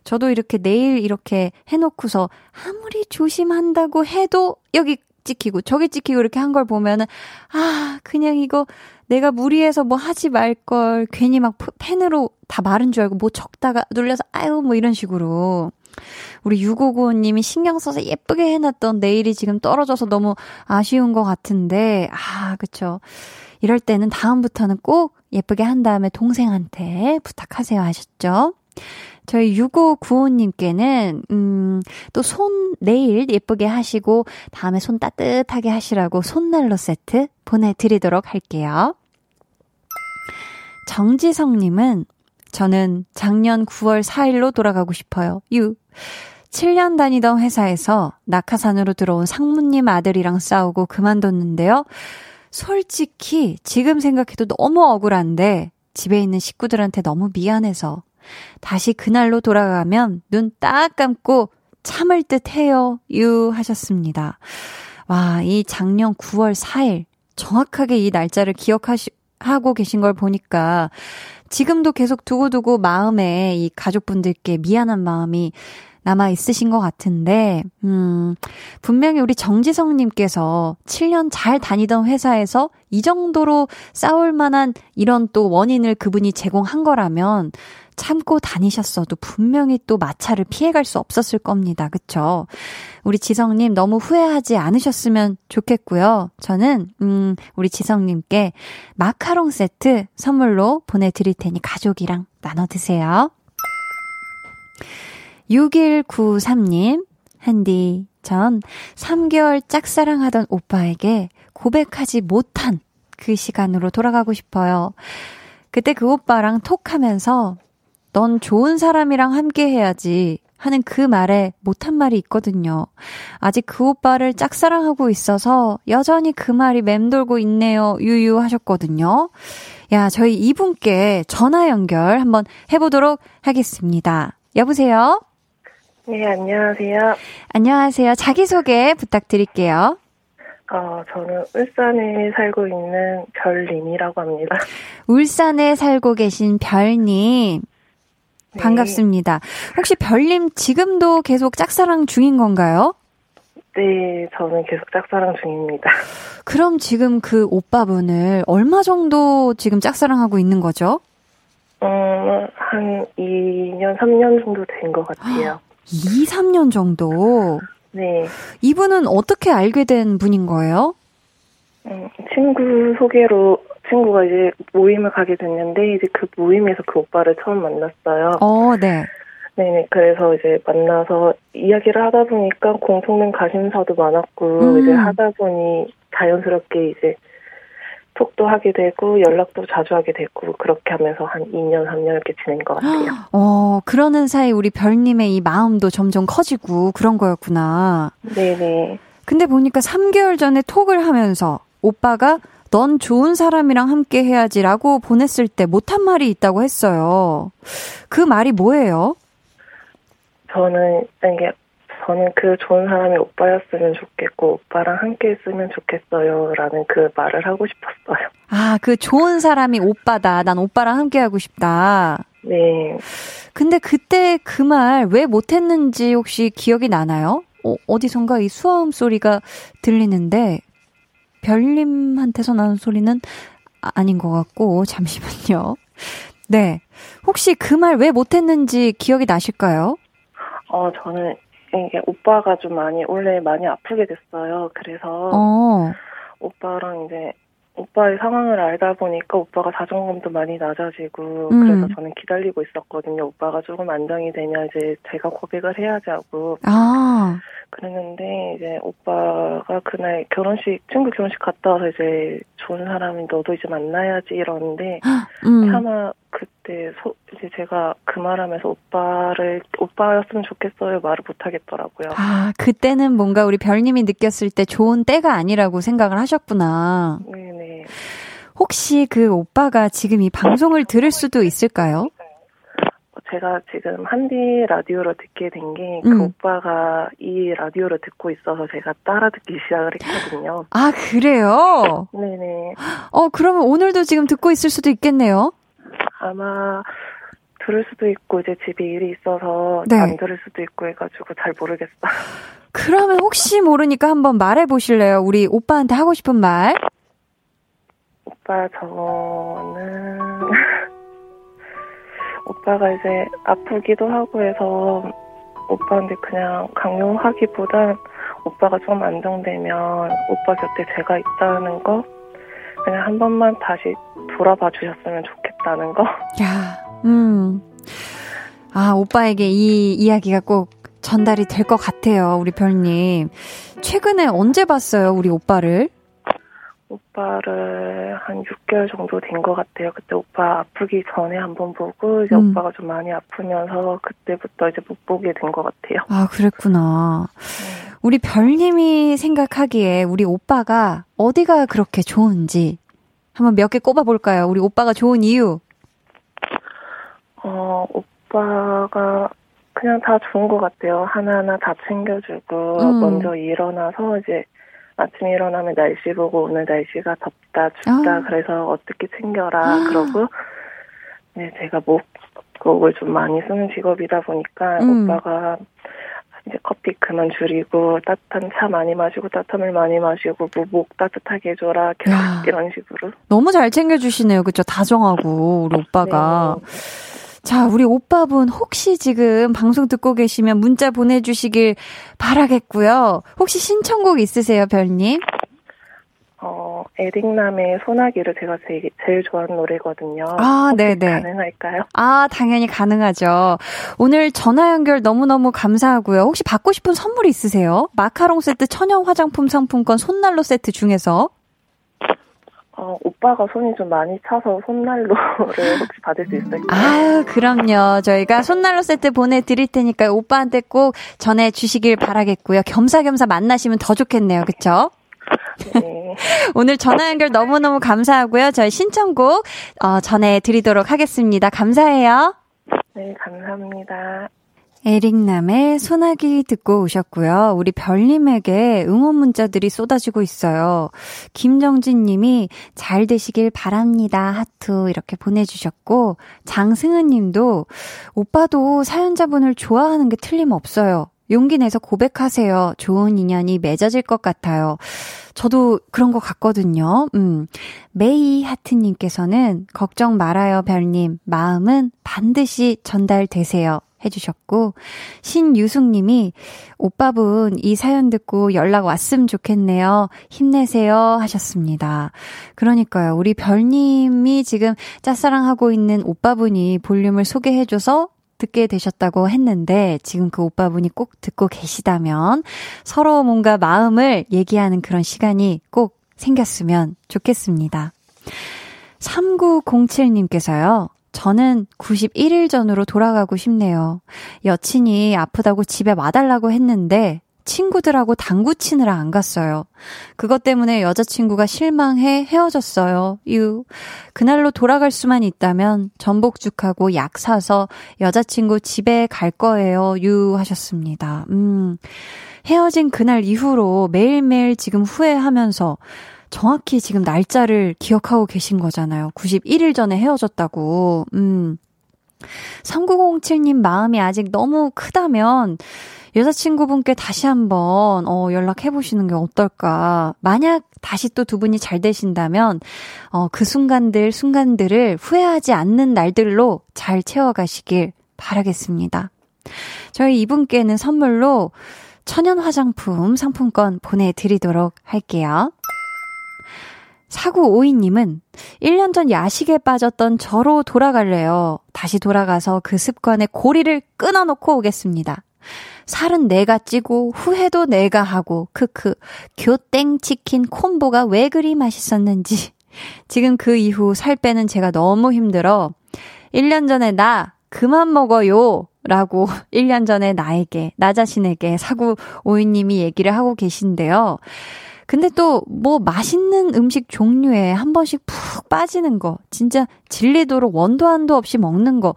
저도 이렇게 내일 이렇게 해놓고서 아무리 조심한다고 해도 여기 찍히고 저기 찍히고 이렇게 한 걸 보면은, 아, 그냥 이거 내가 무리해서 뭐 하지 말걸 괜히 막 펜으로 다 마른 줄 알고 뭐 적다가 눌려서 아유, 뭐 이런 식으로. 우리 6595님이 신경 써서 예쁘게 해놨던 네일이 지금 떨어져서 너무 아쉬운 것 같은데, 아, 그쵸. 이럴 때는 다음부터는 꼭 예쁘게 한 다음에 동생한테 부탁하세요 하셨죠? 저희 6595님께는, 음, 또 손, 네일 예쁘게 하시고, 다음에 손 따뜻하게 하시라고 손난로 세트 보내드리도록 할게요. 정지성님은, 저는 작년 9월 4일로 돌아가고 싶어요. 유. 7년 다니던 회사에서 낙하산으로 들어온 상무님 아들이랑 싸우고 그만뒀는데요. 솔직히 지금 생각해도 너무 억울한데 집에 있는 식구들한테 너무 미안해서 다시 그날로 돌아가면 눈 딱 감고 참을 듯 해요. 유 하셨습니다. 와, 이 작년 9월 4일 정확하게 이 날짜를 기억하시 하고 계신 걸 보니까 지금도 계속 두고두고 마음에 이 가족분들께 미안한 마음이 남아 있으신 것 같은데, 음, 분명히 우리 정지성님께서 7년 잘 다니던 회사에서 이 정도로 싸울 만한 이런 또 원인을 그분이 제공한 거라면 참고 다니셨어도 분명히 또 마찰을 피해갈 수 없었을 겁니다. 그쵸? 우리 지성님 너무 후회하지 않으셨으면 좋겠고요. 저는, 음, 우리 지성님께 마카롱 세트 선물로 보내드릴 테니 가족이랑 나눠 드세요. 6193님, 한디, 전 3개월 짝사랑하던 오빠에게 고백하지 못한 그 시간으로 돌아가고 싶어요. 그때 그 오빠랑 톡 하면서 넌 좋은 사람이랑 함께 해야지 하는 그 말에 못한 말이 있거든요. 아직 그 오빠를 짝사랑하고 있어서 여전히 그 말이 맴돌고 있네요. 유유 하셨거든요. 야, 저희 이분께 전화 연결 한번 해보도록 하겠습니다. 여보세요? 네, 안녕하세요. 안녕하세요. 자기소개 부탁드릴게요. 어, 저는 울산에 살고 있는 별님이라고 합니다. 울산에 살고 계신 별님. 네. 반갑습니다. 혹시 별님 지금도 계속 짝사랑 중인 건가요? 네, 저는 계속 짝사랑 중입니다. 그럼 지금 그 오빠분을 얼마 정도 지금 짝사랑하고 있는 거죠? 음, 한 2년, 3년 정도 된 것 같아요. 2, 3년 정도. 네. 이분은 어떻게 알게 된 분인 거예요? 음, 친구 소개로 친구가 이제 모임을 가게 됐는데 이제 그 모임에서 그 오빠를 처음 만났어요. 어, 네. 네네. 그래서 이제 만나서 이야기를 하다 보니까 공통된 관심사도 많았고 음. 이제 하다 보니 자연스럽게 이제 톡도 하게 되고 연락도 자주 하게 되고 그렇게 하면서 한 2년, 3년 이렇게 지낸 것 같아요. 어, 그러는 사이 우리 별님의 이 마음도 점점 커지고 그런 거였구나. 네네. 근데 보니까 3개월 전에 톡을 하면서 오빠가 넌 좋은 사람이랑 함께 해야지라고 보냈을 때 못한 말이 있다고 했어요. 그 말이 뭐예요? 저는 이게 저는 그 좋은 사람이 오빠였으면 좋겠고 오빠랑 함께 했으면 좋겠어요라는 그 말을 하고 싶었어요. 아, 그 좋은 사람이 오빠다. 난 오빠랑 함께 하고 싶다. 네. 근데 그때 그 말 왜 못했는지 혹시 기억이 나나요? 어, 어디선가 이 수화음 소리가 들리는데 별님한테서 나는 소리는 아- 아닌 것 같고 잠시만요. 네, 혹시 그 말 왜 못했는지 기억이 나실까요? 어 저는 이게 오빠가 좀 많이 원래 많이 아프게 됐어요. 그래서 어, 오빠랑 이제 오빠의 상황을 알다 보니까 오빠가 자존감도 많이 낮아지고 음. 그래서 저는 기다리고 있었거든요. 오빠가 조금 안정이 되냐 이제 제가 고백을 해야지 하고 아, 그랬는데 이제 오빠가 그날 결혼식 친구 결혼식 갔다 와서 이제 좋은 사람이 너도 이제 만나야지 이러는데 음, 차마 그때 소, 이제 제가 그 말하면서 오빠를 오빠였으면 좋겠어요 말을 못 하겠더라고요. 아, 그때는 뭔가 우리 별님이 느꼈을 때 좋은 때가 아니라고 생각을 하셨구나. 네 네. 혹시 그 오빠가 지금 이 방송을 들을 수도 있을까요? 제가 지금 한디 라디오를 듣게 된 게그 음. 오빠가 이 라디오를 듣고 있어서 제가 따라 듣기 시작을 했거든요. 아, 그래요? 네네. 어, 그러면 오늘도 지금 듣고 있을 수도 있겠네요? 아마 들을 수도 있고 이제 집에 일이 있어서 네. 안 들을 수도 있고 해가지고 잘 모르겠어요. 그러면 혹시 모르니까 한번 말해 보실래요? 우리 오빠한테 하고 싶은 말? 오빠 저는 오빠가 이제 아프기도 하고 해서 오빠한테 그냥 강요하기보단 오빠가 좀 안정되면 오빠 곁에 제가 있다는 거 그냥 한 번만 다시 돌아봐 주셨으면 좋겠다는 거. 야, 음. 아, 오빠에게 이 이야기가 꼭 전달이 될 것 같아요, 우리 별님. 최근에 언제 봤어요, 우리 오빠를? 오빠를 한 6개월 정도 된 것 같아요. 그때 오빠 아프기 전에 한번 보고 이제 음. 오빠가 좀 많이 아프면서 그때부터 이제 못 보게 된 것 같아요. 아, 그랬구나. 우리 별님이 생각하기에 우리 오빠가 어디가 그렇게 좋은지 한번 몇 개 꼽아볼까요? 우리 오빠가 좋은 이유. 어, 오빠가 그냥 다 좋은 것 같아요. 하나하나 다 챙겨주고, 음. 먼저 일어나서 이제 아침에 일어나면 날씨 보고 오늘 날씨가 덥다, 춥다, 아. 그래서 어떻게 챙겨라, 그러고, 네, 제가 목 곡을 좀 많이 쓰는 직업이다 보니까 음. 오빠가 이제 커피 그만 줄이고 따뜻한 차 많이 마시고 따뜻한 물 많이 마시고 뭐 목 따뜻하게 해줘라 계속 야. 이런 식으로 너무 잘 챙겨주시네요. 그쵸? 다정하고, 우리 오빠가. 자, 우리 오빠분 혹시 지금 방송 듣고 계시면 문자 보내주시길 바라겠고요. 혹시 신청곡 있으세요, 별님? 어, 에릭남의 소나기를 제가 제일, 제일 좋아하는 노래거든요. 아, 네네. 가능할까요? 아, 당연히 가능하죠. 오늘 전화 연결 너무너무 감사하고요. 혹시 받고 싶은 선물 있으세요? 마카롱 세트 천연 화장품 상품권 손난로 세트 중에서. 어, 오빠가 손이 좀 많이 차서 손난로를 혹시 받을 수 있을까요? 아, 그럼요. 저희가 손난로 세트 보내드릴 테니까 오빠한테 꼭 전해주시길 바라겠고요. 겸사겸사 만나시면 더 좋겠네요. 그쵸? 네. 오늘 전화 연결 너무너무 감사하고요. 저희 신청곡 어, 전해드리도록 하겠습니다. 감사해요. 네, 감사합니다. 에릭남의 소나기 듣고 오셨고요. 우리 별님에게 응원 문자들이 쏟아지고 있어요. 김정진 님이 잘 되시길 바랍니다. 하트 이렇게 보내주셨고, 장승은 님도 오빠도 사연자분을 좋아하는 게 틀림없어요. 용기 내서 고백하세요. 좋은 인연이 맺어질 것 같아요. 저도 그런 것 같거든요. 음. 메이 하트님께서는 걱정 말아요, 별님. 마음은 반드시 전달되세요. 해주셨고, 신유숙님이, 오빠분 이 사연 듣고 연락 왔으면 좋겠네요. 힘내세요. 하셨습니다. 그러니까요. 우리 별님이 지금 짝사랑하고 있는 오빠분이 볼륨을 소개해줘서 듣게 되셨다고 했는데 지금 그 오빠분이 꼭 듣고 계시다면 서로 뭔가 마음을 얘기하는 그런 시간이 꼭 생겼으면 좋겠습니다. 3907님께서요. 저는 91일 전으로 돌아가고 싶네요. 여친이 아프다고 집에 와달라고 했는데 친구들하고 당구 치느라 안 갔어요. 그것 때문에 여자친구가 실망해 헤어졌어요. 유. 그날로 돌아갈 수만 있다면 전복죽하고 약 사서 여자친구 집에 갈 거예요. 유 하셨습니다. 음. 헤어진 그날 이후로 매일매일 지금 후회하면서 정확히 지금 날짜를 기억하고 계신 거잖아요. 91일 전에 헤어졌다고. 음. 3907님 마음이 아직 너무 크다면 여자친구분께 다시 한번 어, 연락해보시는 게 어떨까. 만약 다시 또 두 분이 잘 되신다면 어, 그 순간들, 순간들을 후회하지 않는 날들로 잘 채워가시길 바라겠습니다. 저희 이분께는 선물로 천연 화장품 상품권 보내드리도록 할게요. 사구오이님은 1년 전 야식에 빠졌던 저로 돌아갈래요. 다시 돌아가서 그 습관의 고리를 끊어놓고 오겠습니다. 살은 내가 찌고 후회도 내가 하고 크크 교땡 치킨 콤보가 왜 그리 맛있었는지 지금 그 이후 살 빼는 제가 너무 힘들어 1년 전에 나 그만 먹어요 라고 1년 전에 나에게 나 자신에게 사구 오이님이 얘기를 하고 계신데요. 근데 또 뭐 맛있는 음식 종류에 한 번씩 푹 빠지는 거 진짜 질리도록 원도 한도 없이 먹는 거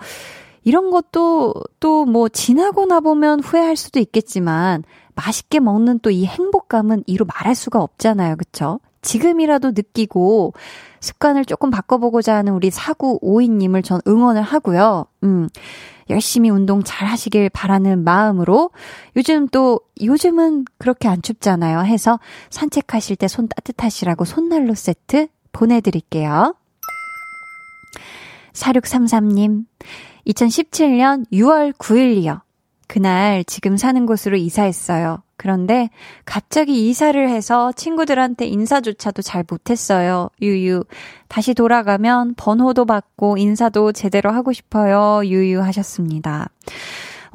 이런 것도 또 뭐 지나고 나보면 후회할 수도 있겠지만 맛있게 먹는 또 이 행복감은 이루 말할 수가 없잖아요. 그쵸? 지금이라도 느끼고 습관을 조금 바꿔보고자 하는 우리 사구 오이님을 전 응원을 하고요. 음, 열심히 운동 잘 하시길 바라는 마음으로 요즘 또, 요즘은 그렇게 안 춥잖아요. 해서 산책하실 때 손 따뜻하시라고 손난로 세트 보내드릴게요. 4633님, 2017년 6월 9일이요. 그날 지금 사는 곳으로 이사했어요. 그런데 갑자기 이사를 해서 친구들한테 인사조차도 잘 못했어요. 유유. 다시 돌아가면 번호도 받고 인사도 제대로 하고 싶어요. 유유 하셨습니다.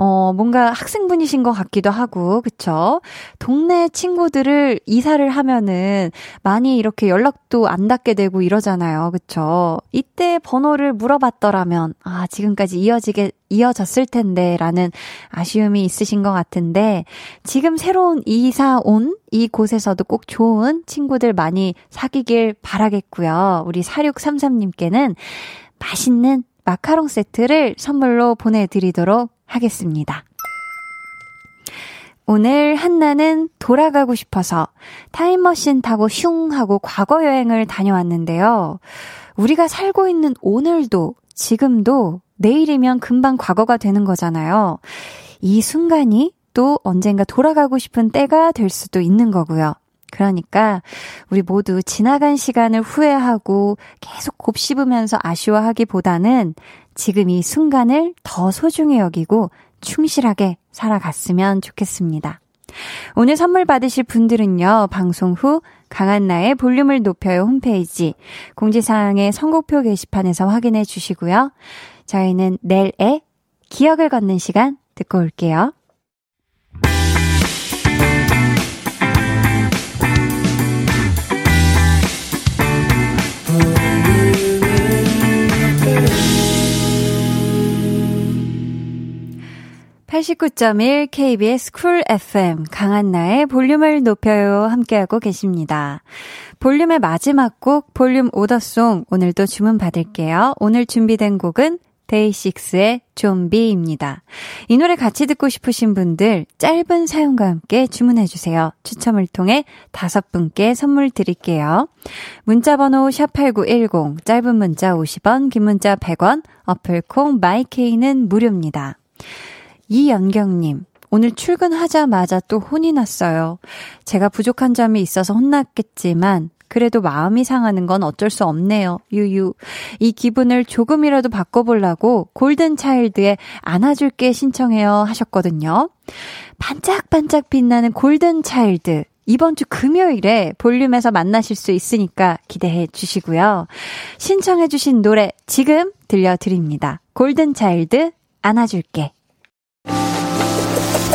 어, 뭔가 학생분이신 것 같기도 하고, 그쵸? 동네 친구들을 이사를 하면은 많이 이렇게 연락도 안 닿게 되고 이러잖아요. 그쵸? 이때 번호를 물어봤더라면, 아, 지금까지 이어지게, 이어졌을 텐데, 라는 아쉬움이 있으신 것 같은데, 지금 새로운 이사 온 이곳에서도 꼭 좋은 친구들 많이 사귀길 바라겠고요. 우리 4633님께는 맛있는 마카롱 세트를 선물로 보내드리도록 하겠습니다. 오늘 한나는 돌아가고 싶어서 타임머신 타고 슝 하고 과거 여행을 다녀왔는데요. 우리가 살고 있는 오늘도 지금도 내일이면 금방 과거가 되는 거잖아요. 이 순간이 또 언젠가 돌아가고 싶은 때가 될 수도 있는 거고요. 그러니까 우리 모두 지나간 시간을 후회하고 계속 곱씹으면서 아쉬워하기보다는 지금 이 순간을 더 소중히 여기고 충실하게 살아갔으면 좋겠습니다. 오늘 선물 받으실 분들은요, 방송 후 강한나의 볼륨을 높여요 홈페이지 공지사항의 선곡표 게시판에서 확인해 주시고요. 저희는 넬의 기억을 걷는 시간 듣고 올게요. 89.1 KBS Cool FM 강한나의 볼륨을 높여요 함께하고 계십니다. 볼륨의 마지막 곡 볼륨 order song 오늘도 주문 받을게요. 오늘 준비된 곡은 데이식스의 좀비입니다. 이 노래 같이 듣고 싶으신 분들 짧은 사용과 함께 주문해 주세요. 추첨을 통해 다섯 분께 선물 드릴게요. 문자 번호 샵8910, 짧은 문자 50원, 긴 문자 100원, 어플 콩 마이케이는 무료입니다. 이연경님, 오늘 출근하자마자 또 혼이 났어요. 제가 부족한 점이 있어서 혼났겠지만 그래도 마음이 상하는 건 어쩔 수 없네요. 유유. 이 기분을 조금이라도 바꿔보려고 골든차일드의 안아줄게 신청해요 하셨거든요. 반짝반짝 빛나는 골든차일드. 이번 주 금요일에 볼륨에서 만나실 수 있으니까 기대해 주시고요. 신청해 주신 노래 지금 들려드립니다. 골든차일드 안아줄게.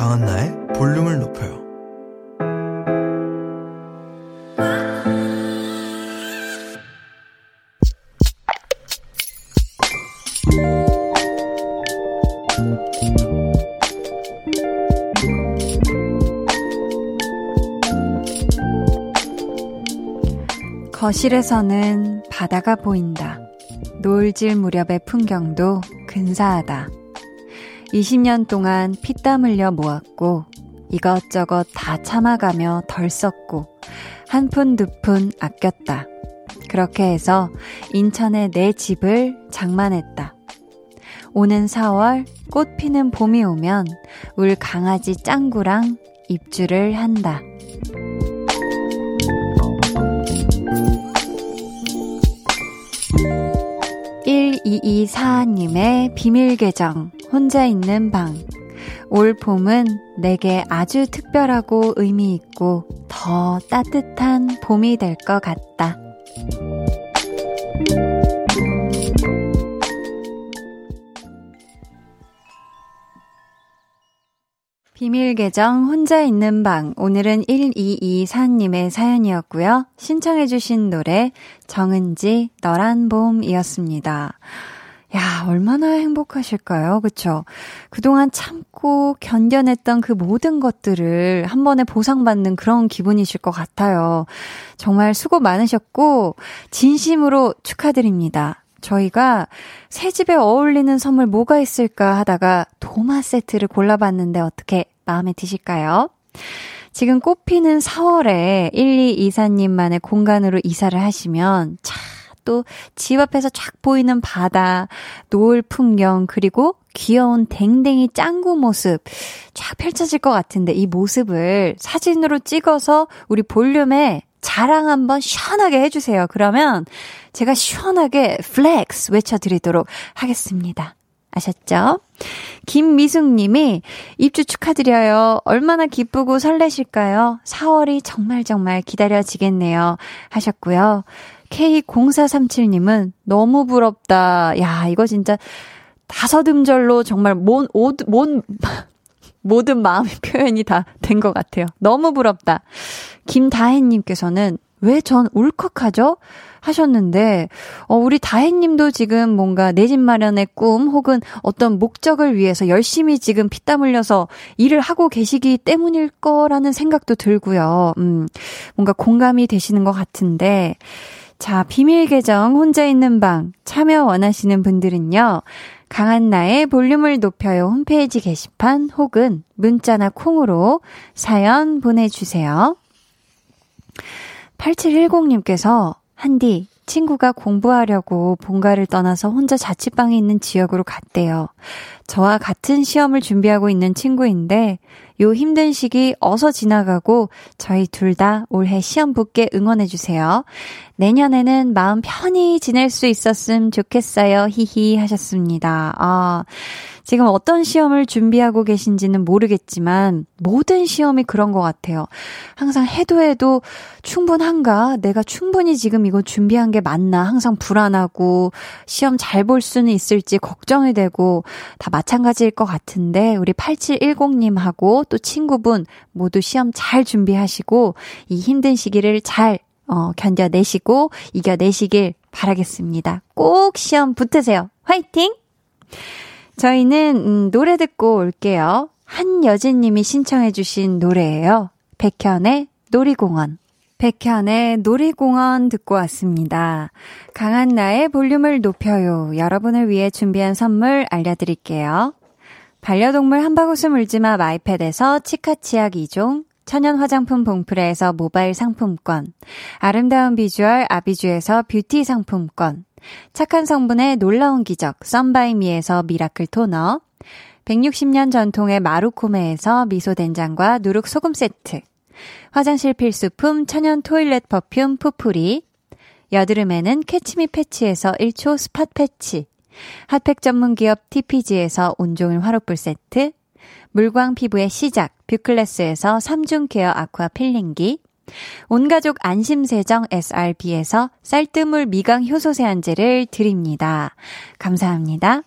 강한나의 볼륨을 높여요 거실에서는 바다가 보인다. 노을질 무렵의 풍경도 근사하다. 20년 동안 피땀 흘려 모았고 이것저것 다 참아가며 덜 썼고 한 푼 두 푼 아꼈다. 그렇게 해서 인천에 내 집을 장만했다. 오는 4월 꽃 피는 봄이 오면 울 강아지 짱구랑 입주를 한다. 1224님의 비밀 계정, 혼자 있는 방. 올 봄은 내게 아주 특별하고 의미 있고 더 따뜻한 봄이 될 것 같다. 비밀 계정 혼자 있는 방 오늘은 1224님의 사연이었고요. 신청해 주신 노래 정은지 너란 봄이었습니다. 야, 얼마나 행복하실까요? 그쵸? 그동안 참고 견뎌냈던 그 모든 것들을 한 번에 보상받는 그런 기분이실 것 같아요. 정말 수고 많으셨고, 진심으로 축하드립니다. 저희가 새 집에 어울리는 선물 뭐가 있을까 하다가 도마 세트를 골라봤는데 어떻게 마음에 드실까요? 지금 꽃피는 4월에 1224님만의 공간으로 이사를 하시면 차, 또 집 앞에서 쫙 보이는 바다, 노을 풍경, 그리고 귀여운 댕댕이 짱구 모습 쫙 펼쳐질 것 같은데 이 모습을 사진으로 찍어서 우리 볼륨에 자랑 한번 시원하게 해주세요. 그러면 제가 시원하게 flex 외쳐드리도록 하겠습니다. 아셨죠? 김미숙 님이 입주 축하드려요. 얼마나 기쁘고 설레실까요? 4월이 정말 정말 기다려지겠네요. 하셨고요. K0437님은 너무 부럽다. 야, 이거 진짜 다섯 음절로 정말 뭔, 옷, 뭔, 모든 마음의 표현이 다 된 것 같아요. 너무 부럽다. 김다혜님께서는 왜 전 울컥하죠? 하셨는데, 어, 우리 다혜님도 지금 뭔가 내 집 마련의 꿈 혹은 어떤 목적을 위해서 열심히 지금 피땀 흘려서 일을 하고 계시기 때문일 거라는 생각도 들고요. 음, 뭔가 공감이 되시는 것 같은데, 자, 비밀 계정 혼자 있는 방 참여 원하시는 분들은요. 강한나의 볼륨을 높여요 홈페이지 게시판 혹은 문자나 콩으로 사연 보내주세요. 8710님께서 한디 친구가 공부하려고 본가를 떠나서 혼자 자취방에 있는 지역으로 갔대요. 저와 같은 시험을 준비하고 있는 친구인데 요 힘든 시기 어서 지나가고 저희 둘 다 올해 시험 붙게 응원해주세요. 내년에는 마음 편히 지낼 수 있었음 좋겠어요. 히히 하셨습니다. 아, 지금 어떤 시험을 준비하고 계신지는 모르겠지만 모든 시험이 그런 것 같아요. 항상 해도 해도 충분한가? 내가 충분히 지금 이거 준비한 게 맞나? 항상 불안하고 시험 잘 볼 수는 있을지 걱정이 되고 다 마찬가지일 것 같은데 우리 8710님하고 또 친구분 모두 시험 잘 준비하시고 이 힘든 시기를 잘 어, 견뎌내시고 이겨내시길 바라겠습니다. 꼭 시험 붙으세요. 화이팅! 저희는 음, 노래 듣고 올게요. 한여진님이 신청해주신 노래예요. 백현의 놀이공원. 백현의 놀이공원 듣고 왔습니다. 강한 나의 볼륨을 높여요. 여러분을 위해 준비한 선물 알려드릴게요. 반려동물 한바구스 물지마 마이패드에서 치카치약 2종, 천연 화장품 봉프레에서 모바일 상품권, 아름다운 비주얼 아비주에서 뷰티 상품권, 착한 성분의 놀라운 기적 썬바이미에서 미라클 토너, 160년 전통의 마루코메에서 미소된장과 누룩소금 세트, 화장실 필수품 천연 toilet perfume 푸푸리, 여드름에는 캐치미 패치에서 1초 spot patch, 핫팩 전문 기업 TPG에서 온종일 화롯불 세트, 물광 피부의 시작 뷰클래스에서 3중 케어 아쿠아 필링기, 온가족 안심세정 SRB에서 쌀뜨물 미강 효소 세안제를 드립니다. 감사합니다.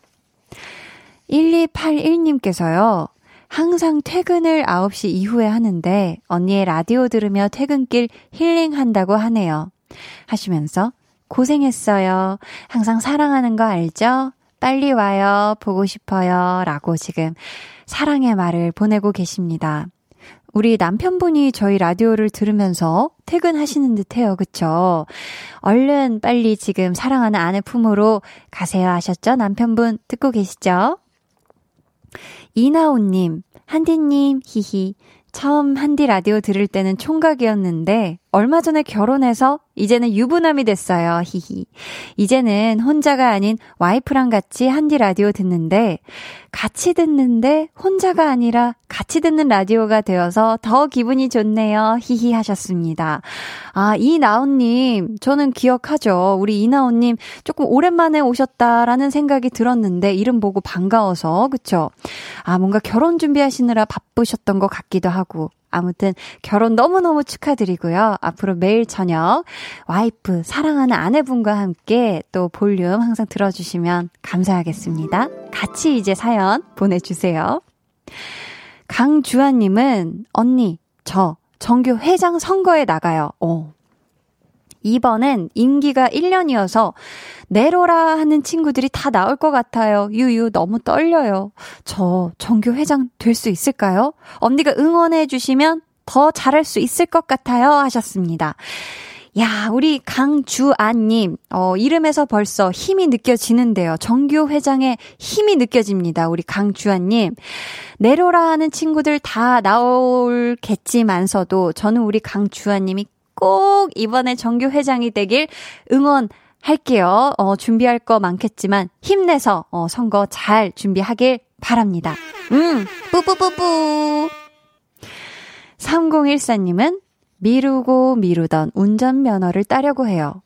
1281님께서요. 항상 퇴근을 9시 이후에 하는데 언니의 라디오 들으며 퇴근길 힐링한다고 하네요. 하시면서 고생했어요. 항상 사랑하는 거 알죠? 빨리 와요. 보고 싶어요. 라고 지금 사랑의 말을 보내고 계십니다. 우리 남편분이 저희 라디오를 들으면서 퇴근하시는 듯 해요. 그쵸? 얼른 빨리 지금 사랑하는 아내 품으로 가세요 하셨죠? 남편분 듣고 계시죠? 이나오님, 한디님, 히히. 처음 한디 라디오 들을 때는 총각이었는데, 얼마 전에 결혼해서 이제는 유부남이 됐어요. 히히. 이제는 혼자가 아닌 와이프랑 같이 한디 라디오 듣는데, 같이 듣는데 혼자가 아니라 같이 듣는 라디오가 되어서 더 기분이 좋네요. 히히 하셨습니다. 아, 이나온 님, 저는 기억하죠. 우리 이나온 님 조금 오랜만에 오셨다라는 생각이 들었는데, 이름 보고 반가워서, 그쵸? 아, 뭔가 결혼 준비하시느라 바쁘셨던 것 같기도 하고, 아무튼 결혼 너무너무 축하드리고요. 앞으로 매일 저녁 와이프, 사랑하는 아내분과 함께 또 볼륨 항상 들어주시면 감사하겠습니다. 같이 이제 사연 보내주세요. 강주아님은 언니, 저 정교 회장 선거에 나가요. 어, 2번엔 임기가 1년이어서 내로라 하는 친구들이 다 나올 것 같아요. 유유 너무 떨려요. 저 정교 회장 될 수 있을까요? 언니가 응원해 주시면 더 잘할 수 있을 것 같아요 하셨습니다. 야, 우리 강주아님, 어, 이름에서 벌써 힘이 느껴지는데요. 정규 회장의 힘이 느껴집니다. 우리 강주아님. 내로라 하는 친구들 다 나올겠지만서도 저는 우리 강주아님이 꼭 이번에 정규 회장이 되길 응원 할게요. 어, 준비할 거 많겠지만 힘내서 어, 선거 잘 준비하길 바랍니다. 음, 뿌뿌뿌뿌. 3014님은 미루고 미루던 운전면허를 따려고 해요.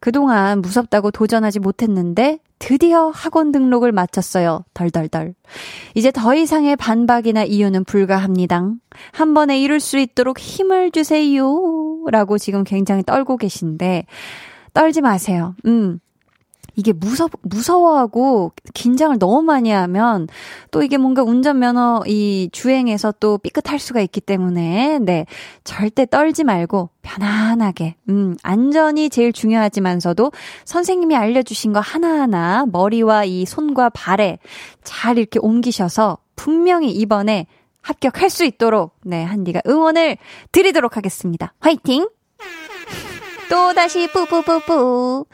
그동안 무섭다고 도전하지 못했는데 드디어 학원 등록을 마쳤어요. 덜덜덜. 이제 더 이상의 반박이나 이유는 불가합니다. 한 번에 이룰 수 있도록 힘을 주세요. 라고 지금 굉장히 떨고 계신데 떨지 마세요. 음. 이게 무서, 무서워하고 긴장을 너무 많이 하면 또 이게 뭔가 운전면허 이 주행에서 또 삐끗할 수가 있기 때문에 네. 절대 떨지 말고 편안하게, 음, 안전이 제일 중요하지만서도 선생님이 알려주신 거 하나하나 머리와 이 손과 발에 잘 이렇게 옮기셔서 분명히 이번에 합격할 수 있도록 네, 한디가 응원을 드리도록 하겠습니다. 화이팅! 또 다시 뿌뿌뿌뿌.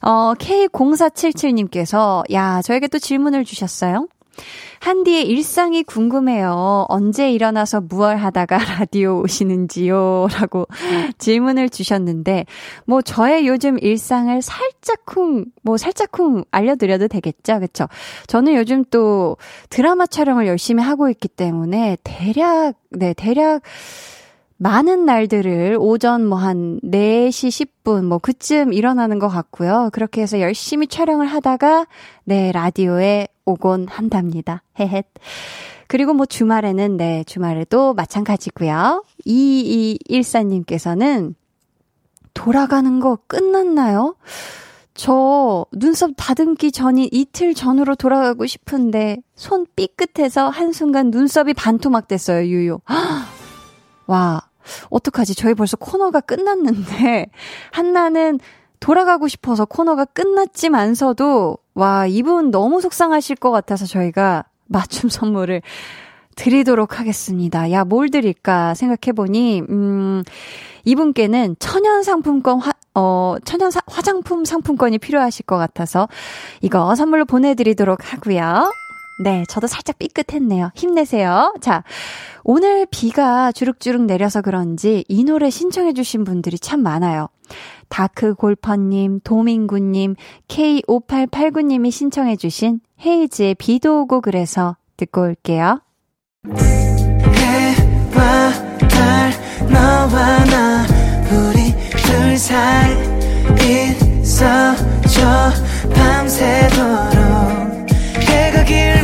어, K0477님께서, 야, 저에게 또 질문을 주셨어요. 한디의 일상이 궁금해요. 언제 일어나서 무얼 하다가 라디오 오시는지요? 라고 질문을 주셨는데, 뭐, 저의 요즘 일상을 살짝쿵, 뭐, 살짝쿵 알려드려도 되겠죠? 그쵸? 저는 요즘 또 드라마 촬영을 열심히 하고 있기 때문에, 대략, 네, 대략, 많은 날들을 오전 뭐 한 4시 10분 뭐 그쯤 일어나는 것 같고요. 그렇게 해서 열심히 촬영을 하다가 네, 라디오에 오곤 한답니다. 헤헷. 그리고 뭐 주말에는 네, 주말에도 마찬가지고요. 2214님께서는 돌아가는 거 끝났나요? 저 눈썹 다듬기 전인 이틀 전으로 돌아가고 싶은데 손 삐끗해서 한순간 눈썹이 반토막 됐어요, 유유. 와, 어떡하지? 저희 벌써 코너가 끝났는데 한나는 돌아가고 싶어서 코너가 끝났지만서도 와, 이분 너무 속상하실 것 같아서 저희가 맞춤 선물을 드리도록 하겠습니다. 야, 뭘 드릴까 생각해보니, 음, 이분께는 천연 상품권 화, 어, 천연 사, 화장품 상품권이 필요하실 것 같아서 이거 선물로 보내드리도록 하고요. 네, 저도 살짝 삐끗했네요. 힘내세요. 자, 오늘 비가 주룩주룩 내려서 그런지 이 노래 신청해주신 분들이 참 많아요. 다크 골퍼님, 도민구님, K5889님이 신청해주신 헤이즈의 비도 오고 그래서 듣고 올게요. 해와 달, 너와 나, 우리 둘 사이 있어줘, 밤새도록. 해가 길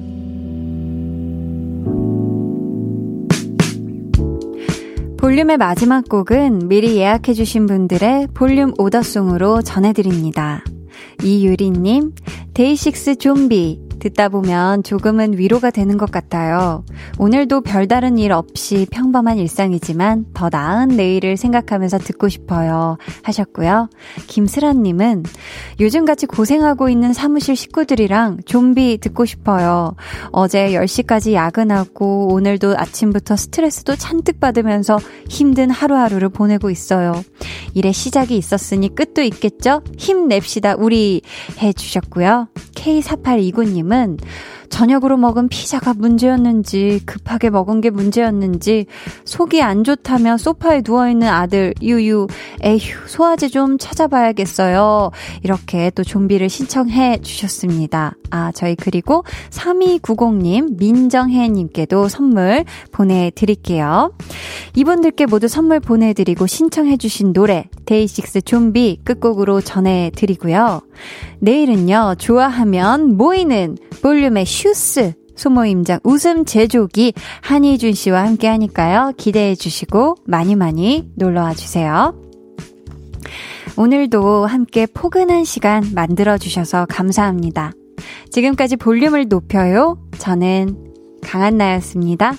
볼륨의 마지막 곡은 미리 예약해주신 분들의 볼륨 order song으로 전해드립니다. 이유리님, 데이식스 좀비, 듣다 보면 조금은 위로가 되는 것 같아요. 오늘도 별다른 일 없이 평범한 일상이지만 더 나은 내일을 생각하면서 듣고 싶어요. 하셨고요. 김슬아님은 요즘 같이 고생하고 있는 사무실 식구들이랑 좀비 듣고 싶어요. 어제 10시까지 야근하고 오늘도 아침부터 스트레스도 잔뜩 받으면서 힘든 하루하루를 보내고 있어요. 일의 시작이 있었으니 끝도 있겠죠? 힘냅시다, 우리. 해주셨고요. K4829님 님은 저녁으로 먹은 피자가 문제였는지 급하게 먹은 게 문제였는지 속이 안 좋다며 소파에 누워있는 아들 유유 에휴 소화제 좀 찾아봐야겠어요. 이렇게 또 좀비를 신청해 주셨습니다. 아 저희 그리고 3290님 민정혜님께도 선물 보내드릴게요. 이분들께 모두 선물 보내드리고 신청해 주신 노래 DAY6 좀비 끝곡으로 전해드리고요. 내일은요 좋아하면 모이는 볼륨의 슈스 소모임장 웃음 제조기 한희준 씨와 함께 하니까요. 기대해 주시고 많이 많이 놀러 와 주세요. 오늘도 함께 포근한 시간 만들어 주셔서 감사합니다. 지금까지 볼륨을 높여요. 저는 강한나였습니다.